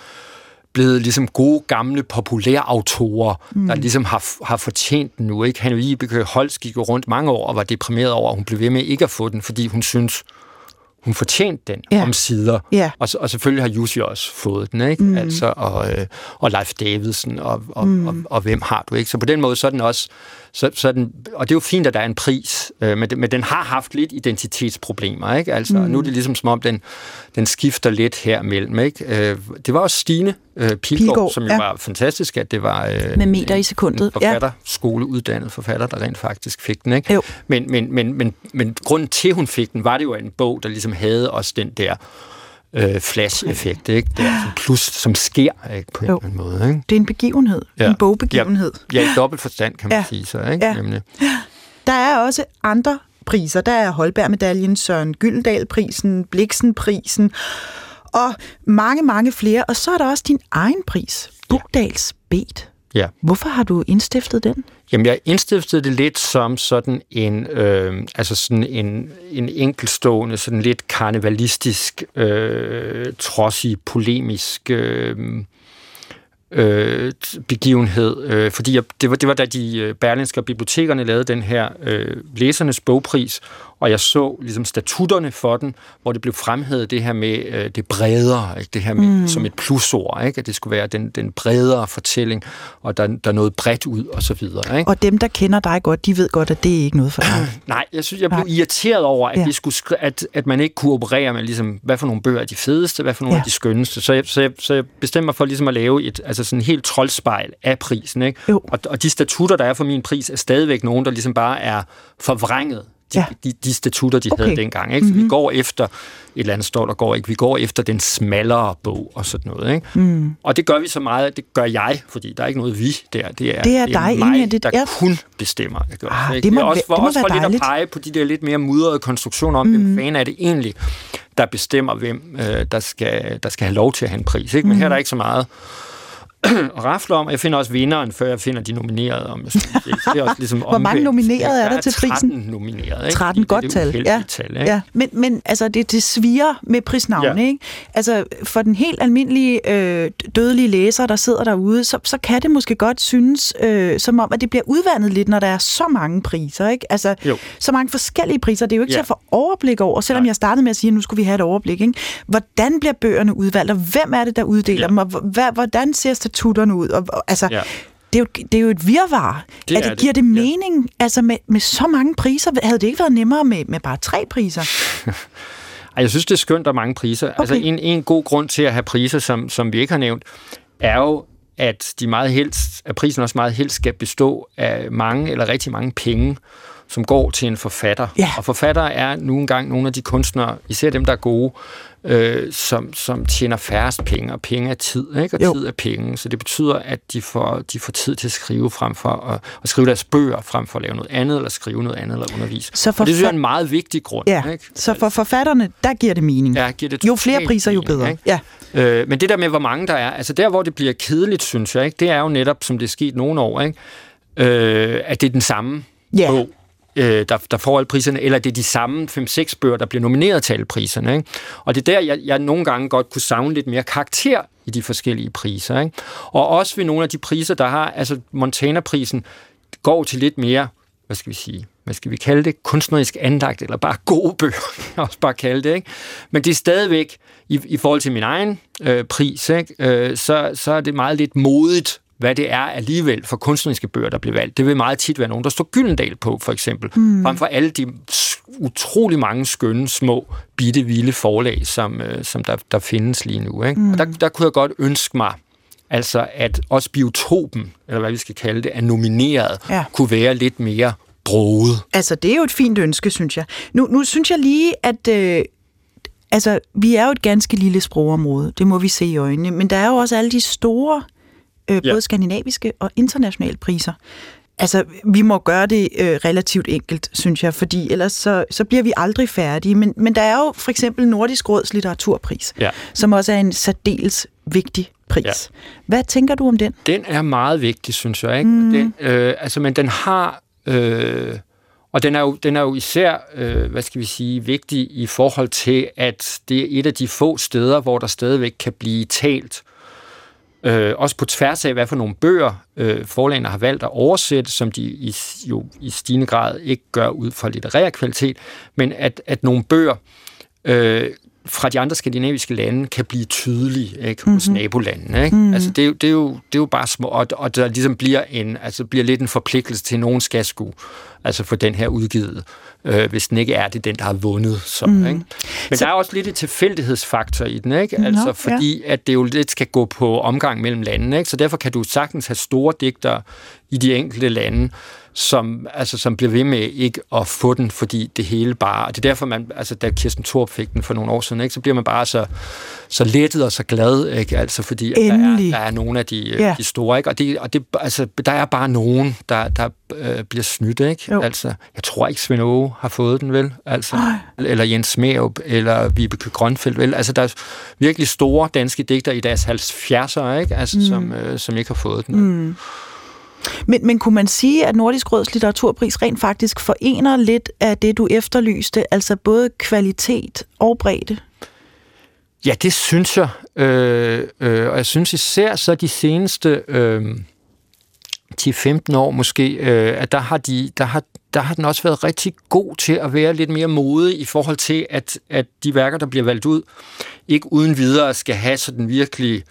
blevet ligesom gode, gamle, populære autorer, mm. der ligesom har, har fortjent den nu, ikke? Hanne Vibeke Holst gik jo rundt mange år og var deprimeret over, at hun blev ved med ikke at få den, fordi hun synes, hun fortjente den Ja. om sider. Ja. Og, og selvfølgelig har Jussi også fået den, ikke? Mm. Altså, og, øh, og Leif Davidsen, og, og, mm. og, og, hvem har du, ikke? Så på den måde, så er den også... Så, så den, og det er jo fint, at der er en pris, øh, men, men den har haft lidt identitetsproblemer, ikke? Altså, mm. nu er det ligesom som om, den, den skifter lidt her mellem, ikke? Øh, det var også Stine øh, Pilgaard, Pilgaard, som jo ja. var fantastisk, at det var... Øh, Med meter i sekundet, en ja. forfatter, skoleuddannet forfatter, der rent faktisk fik den, ikke? Jo. Men, men, men, men, men grunden til, hun fik den, var det jo en bog, der ligesom havde også den der øh, flash-effekt, ikke? Det er sådan plus, som sker, ikke? På en Jo. eller anden måde, ikke? Det er en begivenhed, ja. en bogbegivenhed. Ja, i dobbelt forstand, kan man Ja. sige så, ikke? Ja. Nemlig. Der er også andre priser. Der er Holberg-medaljen, Søren Gyldendal-prisen, Bliksen-prisen og mange, mange flere. Og så er der også din egen pris, Bugdals Bet. Ja. Hvorfor har du indstiftet den? Jamen, jeg indstiftede det lidt som sådan en, øh, altså sådan en, en enkelstående, sådan lidt karnevalistisk, øh, trodsig, polemisk øh, øh, begivenhed. Øh, fordi jeg, det, var, det var da de øh, berlinske bibliotekerne lavede den her øh, læsernes bogpris, og jeg så ligesom statutterne for den, hvor det blev fremhævet det her med øh, det bredere, ikke? det her med, mm. som et plusord, ikke? at det skulle være den, den bredere fortælling, og der, der er noget bredt ud, og så videre. Ikke? Og dem, der kender dig godt, de ved godt, at det er ikke noget for dig. Nej, jeg synes, jeg blev Nej. irriteret over, at, ja. de skulle at, at man ikke kunne operere med, ligesom, hvad for nogle bøger er de fedeste, hvad for nogle ja. er de skønneste. Så jeg, så, jeg, så jeg bestemmer mig for ligesom at lave et altså sådan helt troldspejl af prisen. Ikke? Og, og de statutter, der er for min pris, er stadigvæk nogen, der ligesom bare er forvrænget de, ja. de, de statutter, de okay. havde dengang. Ikke? Mm-hmm. Vi går efter, et eller andet står der går ikke, vi går efter den smallere bog og sådan noget. Ikke? Mm. Og det gør vi så meget, det gør jeg, fordi der er ikke noget vi der. Det er, det er, det er dig, mig, det, der er... kun bestemmer. Jeg gør, ah, ikke? Det må, det er også for, det må også for lidt at pege på de der lidt mere mudrede konstruktioner om, mm. hvem fanden er det egentlig, der bestemmer, hvem øh, der, skal, der skal have lov til at have en pris. Ikke? Men mm. her er der ikke så meget og rafler om. Jeg finder også vinderen, før jeg finder de nominerede. Om jeg synes, det er også ligesom Hvor mange nominerede er der, der til prisen? 13 nominerede. Ikke? 13, godt tal. Ja. tal ikke? ja. Men, men altså, det, det sviger med prisnavne. Ja. Ikke? Altså, for den helt almindelige øh, dødelige læser, der sidder derude, så, så kan det måske godt synes, øh, som om, at det bliver udvandet lidt, når der er så mange priser. Ikke? Altså, jo. så mange forskellige priser. Det er jo ikke ja. til at få overblik over, selvom Nej. jeg startede med at sige, at nu skulle vi have et overblik. Ikke? Hvordan bliver bøgerne udvalgt, og hvem er det, der uddeler ja. dem, og hvordan ser statutterne ud. Og, og, altså, ja. det, er jo, det er jo et virvar. Det at det, giver det mening ja. altså med, med så mange priser? Havde det ikke været nemmere med, med bare tre priser? Ej, jeg synes, det er skønt, der er mange priser. Okay. Altså, en, en god grund til at have priser, som, som vi ikke har nævnt, er jo, at de meget helst, at prisen også meget helst skal bestå af mange eller rigtig mange penge, som går til en forfatter. Ja. Og forfattere er nu engang nogle af de kunstnere, især dem, der er gode, øh, som, som tjener færrest penge, og penge er tid, ikke? og jo. tid er penge. Så det betyder, at de får, de får tid til at skrive frem for at, at skrive deres bøger, frem for at lave noget andet, eller skrive noget andet, eller undervise. Så for og det synes jeg er en meget vigtig grund. Ja. Ikke? Så for forfatterne, der giver det mening. Ja, giver det jo flere priser, jo bedre. Ikke? Ja. Øh, men det der med, hvor mange der er, altså der, hvor det bliver kedeligt, synes jeg, ikke? det er jo netop, som det er sket nogle år, ikke? Øh, at det er den samme ja. bog, øh, der, der får alle priserne, eller det er de samme 5-6 bøger, der bliver nomineret til alle priserne. Ikke? Og det er der, jeg, jeg nogle gange godt kunne savne lidt mere karakter i de forskellige priser. Ikke? Og også ved nogle af de priser, der har, altså Montana-prisen, går til lidt mere, hvad skal vi sige, hvad skal vi kalde det, kunstnerisk andagt, eller bare gode bøger, kan også bare kalde det. Ikke? Men det er stadigvæk, i, i forhold til min egen øh, pris, ikke? Øh, så, så er det meget lidt modigt hvad det er alligevel for kunstneriske bøger, der bliver valgt. Det vil meget tit være nogen, der står Gyldendal på, for eksempel. Mm. Frem for alle de utrolig mange skønne, små, bitte, vilde forlag, som, øh, som der, der findes lige nu. Ikke? Mm. Og der, der kunne jeg godt ønske mig, altså at også biotopen, eller hvad vi skal kalde det, er nomineret, ja. kunne være lidt mere broget. Altså, det er jo et fint ønske, synes jeg. Nu, nu synes jeg lige, at... Øh altså, vi er jo et ganske lille sprogområde, det må vi se i øjnene, men der er jo også alle de store øh, både ja. skandinaviske og internationale priser. Altså, vi må gøre det øh, relativt enkelt, synes jeg, fordi ellers så, så bliver vi aldrig færdige. Men, men der er jo for eksempel Nordisk Råds litteraturpris, ja. som også er en særdeles vigtig pris. Ja. Hvad tænker du om den? Den er meget vigtig, synes jeg. Ikke? Mm. Den, øh, altså, men den har... Øh, og den er jo, den er jo især, øh, hvad skal vi sige, vigtig i forhold til, at det er et af de få steder, hvor der stadigvæk kan blive talt Øh, også på tværs af, hvad for nogle bøger øh, forlagene har valgt at oversætte, som de i, jo i stigende grad ikke gør ud fra litterær kvalitet, men at, at nogle bøger øh, fra de andre skandinaviske lande kan blive tydelige ikke, hos mm-hmm. nabolandene. Ikke? Mm-hmm. Altså, det, er jo, det, er jo, det er jo bare små, og, og der ligesom bliver, en, altså, bliver lidt en forpligtelse til, at nogen skal skulle altså få den her udgivet øh, hvis den ikke er det den, der har vundet. Så, mm. ikke? Men så... der er også lidt et tilfældighedsfaktor i den, ikke? Altså, Nå, fordi ja. at det jo lidt skal gå på omgang mellem landene. Ikke? Så derfor kan du sagtens have store digtere i de enkelte lande, som, altså, som bliver ved med ikke at få den, fordi det hele bare... Og det er derfor, man, altså, da Kirsten Thorpe fik den for nogle år siden, ikke, så bliver man bare så, så lettet og så glad, ikke? Altså, fordi der er, der er nogle af de, ja. de store, ikke? Og, det, og det, altså, der er bare nogen, der, der øh, bliver snydt, ikke? Jo. Altså, jeg tror ikke, Svend Aage har fået den, vel? Altså, eller Jens Smerup, eller Vibeke Grønfeldt, vel? Altså, der er virkelig store danske digter i deres 70'ere, ikke? Altså, mm. som, øh, som ikke har fået den. Mm. Men, men kunne man sige, at Nordisk Råds litteraturpris rent faktisk forener lidt af det, du efterlyste, altså både kvalitet og bredde? Ja, det synes jeg. Øh, øh, og jeg synes især så de seneste øh, 10-15 år måske, øh, at der har, de, der, har, der har den også været rigtig god til at være lidt mere modig i forhold til, at, at de værker, der bliver valgt ud, ikke uden videre skal have sådan virkelig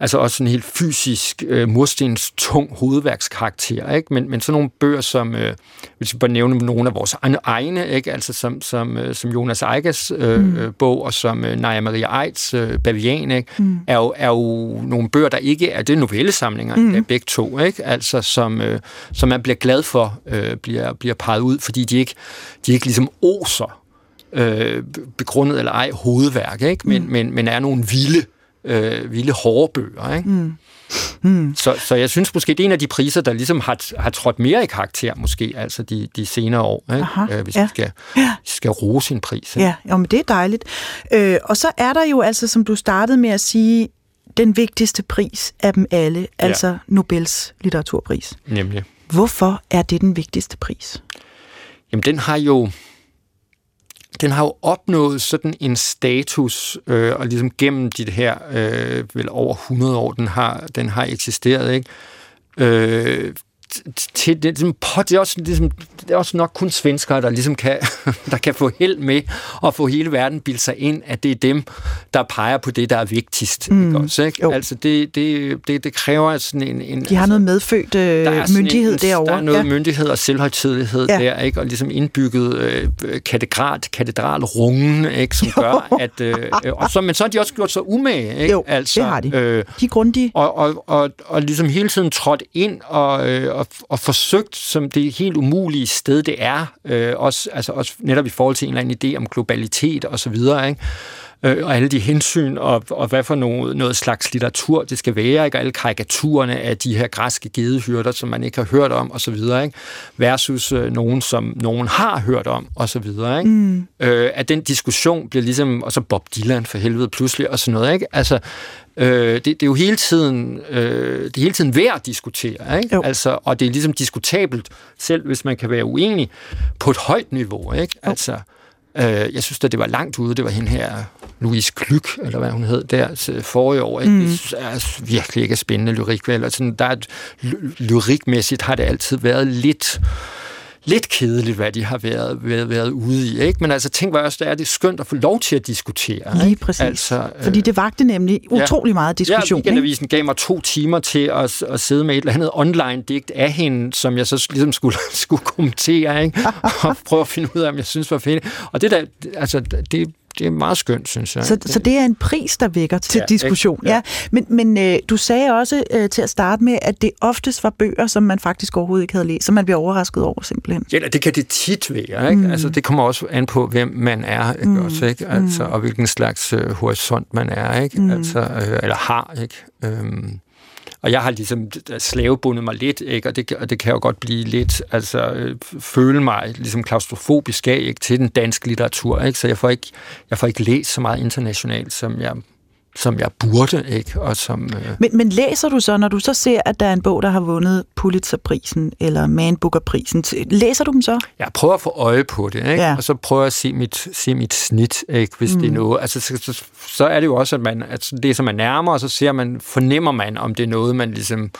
altså også en helt fysisk øh, murstens tung hovedværkskarakter, ikke? Men, men sådan nogle bøger som, øh, hvis vi bare nævne nogle af vores egne, ikke? Altså som, som, øh, som Jonas Eiges øh, mm. Øh, bog, og som øh, Naja Maria Eids øh, Bavian, ikke? Mm. Er, jo, er jo nogle bøger, der ikke er, det er novellesamlinger, mm. af begge to, ikke? Altså som, øh, som man bliver glad for, øh, bliver, bliver peget ud, fordi de ikke, de ikke ligesom oser øh, begrundet eller ej hovedværk, ikke? Men, mm. men, men er nogle vilde øh, vilde hårde bøger. Ikke? Mm. Mm. Så, så jeg synes måske, det er en af de priser, der ligesom har, har trådt mere i karakter, måske, altså de, de senere år, ikke? Aha, øh, hvis ja. vi skal, ja. skal rose en pris. Ikke? Ja, jo, men det er dejligt. Øh, og så er der jo altså, som du startede med at sige, den vigtigste pris af dem alle, altså ja. Nobels litteraturpris. Nemlig. Hvorfor er det den vigtigste pris? Jamen, den har jo den har jo opnået sådan en status, øh, og ligesom gennem de her øh, vel over 100 år, den har, den har eksisteret, ikke? Øh, til det, ligesom, det, er også, ligesom, det er også nok kun svenskere, der ligesom kan, der kan få held med at få hele verden bildt sig ind, at det er dem, der peger på det, der er vigtigst. Mm. Ikke også, ikke? Altså det, det, det, det kræver sådan en... en De har altså, noget medfødt øh, myndighed en, derovre. Der er noget ja. myndighed og selvhøjtidelighed ja. der, ikke? og ligesom indbygget øh, katedral, katedral rungen, ikke? som jo. gør, at... Øh, og så, men så har de også gjort sig umage. Ikke? Jo, altså, det har de. Øh, de er grundige. Og, og, og, og ligesom hele tiden trådt ind og, øh, og og, og forsøgt, som det helt umulige sted det er, øh, også, altså også netop i forhold til en eller anden idé om globalitet og så videre, ikke? Øh, og alle de hensyn, og, og hvad for noget, noget slags litteratur det skal være, ikke? og alle karikaturerne af de her græske gedehyrder, som man ikke har hørt om, og så videre, ikke? versus øh, nogen, som nogen har hørt om, og så videre. Ikke? Mm. Øh, at den diskussion bliver ligesom, og så Bob Dylan for helvede pludselig, og sådan noget. Ikke? Altså, Øh, det, det er jo hele tiden, øh, det er hele tiden værd at diskutere, ikke? Altså, og det er ligesom diskutabelt, selv hvis man kan være uenig, på et højt niveau. Ikke? Altså, øh, jeg synes at det var langt ude, det var hende her, Louise Klyk, eller hvad hun hed, der forrige år. Ikke? Mm. Det er virkelig ikke spændende lyrik, vel? Altså, der er, lyrikmæssigt har det altid været lidt lidt kedeligt, hvad de har været, været, været ude i. Ikke? Men altså, tænk hvor også, det er det skønt at få lov til at diskutere. Lige præcis. Altså, Fordi det vagte nemlig utrolig ja, meget diskussion. Ja, Weekendavisen gav mig to timer til at, at sidde med et eller andet online-digt af hende, som jeg så ligesom skulle, skulle kommentere, ikke? og prøve at finde ud af, om jeg synes var fedt. Og det der, altså, det, det er meget skønt, synes jeg. Så, så det er en pris, der vækker til ja, diskussion. Ja. ja. Men, men øh, du sagde også øh, til at starte med, at det oftest var bøger, som man faktisk overhovedet ikke havde læst, som man bliver overrasket over simpelthen. Ja, det kan det tit være. Ikke? Mm. Altså, det kommer også an på, hvem man er, ikke? Mm. Også, ikke? Altså, mm. og hvilken slags øh, horisont man er, ikke? Mm. Altså, øh, eller har. Ikke? Øhm, og jeg har ligesom slavebundet mig lidt, ikke? Og, det, og det kan jo godt blive lidt, altså øh, føle mig ligesom klaustrofobisk af ikke? til den danske litteratur, ikke? så jeg får ikke, jeg får ikke læst så meget internationalt, som jeg som jeg burde, ikke? Og som, øh... men, men læser du så, når du så ser, at der er en bog, der har vundet Pulitzerprisen eller Man Booker-prisen, læser du dem så? Jeg prøver at få øje på det, ikke? Ja. og så prøver jeg at se mit, se mit snit, ikke? hvis mm. det er mm. noget. Altså, så, så, så er det jo også, at man, at det som man nærmer, og så ser man, fornemmer man, om det er noget, man ligesom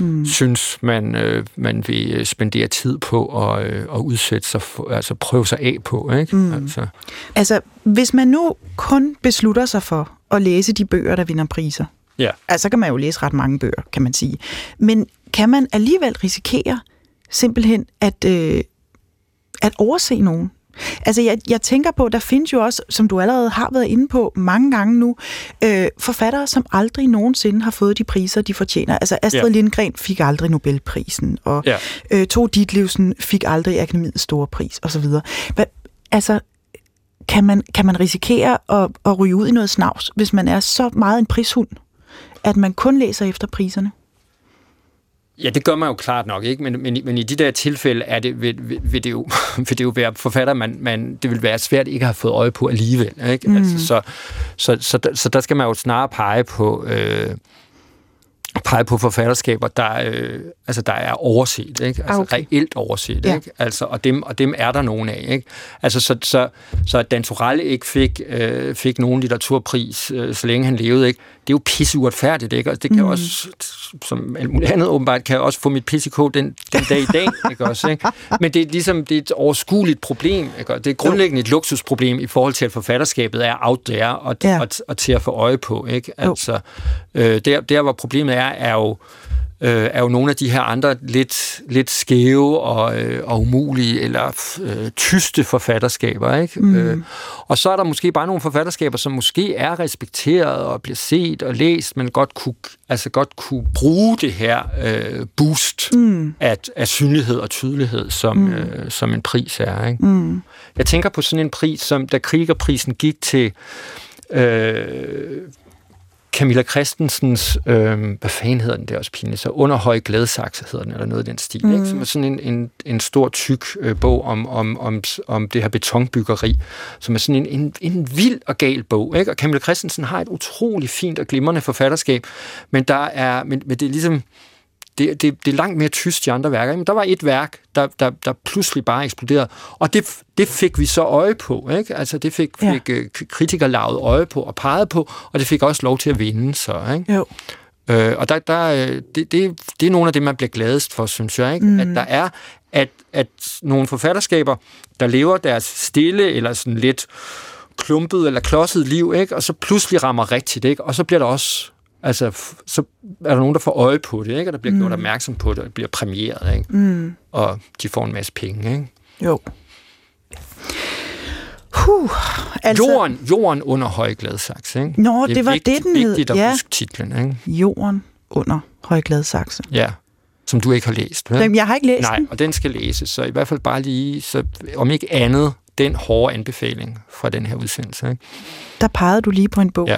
mm. synes, man, øh, man vil øh, spendere tid på og, øh, og udsætte sig, for, altså prøve sig af på. Ikke? Mm. Altså. altså, hvis man nu kun beslutter sig for at læse de bøger, der vinder priser. Ja. Altså, så kan man jo læse ret mange bøger, kan man sige. Men kan man alligevel risikere simpelthen at, øh, at overse nogen? Altså, jeg, jeg tænker på, der findes jo også, som du allerede har været inde på mange gange nu, øh, forfattere, som aldrig nogensinde har fået de priser, de fortjener. Altså, Astrid ja. Lindgren fik aldrig Nobelprisen, og ja. øh, Tove Ditlevsen fik aldrig Akademiets store pris, osv. Altså, kan man, kan man risikere at, at ryge ud i noget snavs, hvis man er så meget en prishund, at man kun læser efter priserne? Ja, det gør man jo klart nok, ikke? Men, men, men i de der tilfælde er det, vil, vil, det, jo, vil det jo være forfatter, man, man, det vil være svært ikke at have fået øje på alligevel. Ikke? Mm. Altså, så, så, så, så, så der skal man jo snarere pege på, øh, pege på forfatterskaber, der, øh, altså, der er overset, ikke? Altså Okay. reelt overset, Ja. ikke? Altså, og, dem, og dem er der nogen af, ikke? Altså, så, så, så at Dan Torell ikke fik, øh, fik nogen litteraturpris, øh, så længe han levede, ikke? Det er jo pisse uretfærdigt, ikke? Og det kan mm. også, som alt muligt andet åbenbart, kan også få mit pisse den, den dag i dag, ikke også, ikke? Men det er ligesom, det er et overskueligt problem, ikke? Og det er grundlæggende et luksusproblem i forhold til, at forfatterskabet er out there og, ja. og, og til at få øje på, ikke? Altså, øh, der, der, hvor problemet er, er jo, øh, er jo nogle af de her andre lidt, lidt skæve og, øh, og umulige eller øh, tyste forfatterskaber. Ikke? Mm. Øh, og så er der måske bare nogle forfatterskaber, som måske er respekteret og bliver set og læst, men godt kunne, altså godt kunne bruge det her øh, boost mm. af, af synlighed og tydelighed, som, mm. øh, som en pris er. Ikke? Mm. Jeg tænker på sådan en pris, som da Krigerprisen gik til øh, Camilla Christensens, øh, hvad fanden hedder den der også pinligt, så Underhøj Glædsaxe hedder den, eller noget af den stil, mm. ikke? som er sådan en, en, en stor, tyk øh, bog om, om, om, om det her betonbyggeri, som er sådan en, en, en vild og gal bog. Ikke? Og Camilla Christensen har et utrolig fint og glimrende forfatterskab, men, der er, men, men det er ligesom, det, det, det er langt mere tyst i andre værker. Men der var et værk, der, der, der pludselig bare eksploderede, og det, det fik vi så øje på. Ikke? Altså det fik, Ja. fik ja. kritikerlaget øje på og peget på, og det fik også lov til at vinde så. Ikke? Jo. Øh, og der, der, øh, det, det, det er nogle af det, man bliver gladest for, synes jeg. Ikke? Mm. At der er at, at nogle forfatterskaber, der lever deres stille eller sådan lidt klumpet eller klodset liv, ikke? og så pludselig rammer rigtigt, ikke? og så bliver der også Altså, så er der nogen, der får øje på det, ikke? og der bliver mm. gjort opmærksom på det, og det bliver præmieret, ikke? Mm. og de får en masse penge. Ikke? Jo. Huh, altså, Jorden, jorden under Højgladsaks. Ikke? Nå, det var vigtigt, det, den hed. vigtigt at Ja. huske titlen. Ikke? Jorden under Højgladsaxe. Ja, som du ikke har læst. Vel? Jeg har ikke læst Nej, den. og den skal læses, så i hvert fald bare lige, så om ikke andet, den hårde anbefaling fra den her udsendelse. Ikke? Der pegede du lige på en bog. Ja.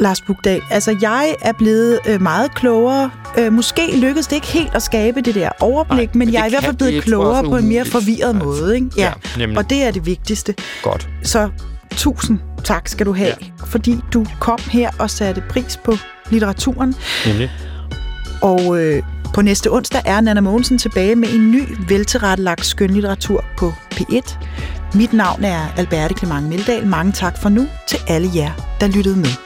Lars Bugdal, altså jeg er blevet øh, meget klogere. Øh, måske lykkedes det ikke helt at skabe det der overblik, Nej, men, men jeg er i hvert fald blevet klogere på en mere forvirret altså. måde. Ikke? Ja, nemlig. Og det er det vigtigste. Godt. Så tusind tak skal du have, Ja. fordi du kom her og satte pris på litteraturen. Nemlig. Og øh, på næste onsdag er Nana Mogensen tilbage med en ny veltilrettelagt skønlitteratur på P1. Mit navn er Alberte Clement Meldal. Mange tak for nu til alle jer, der lyttede med.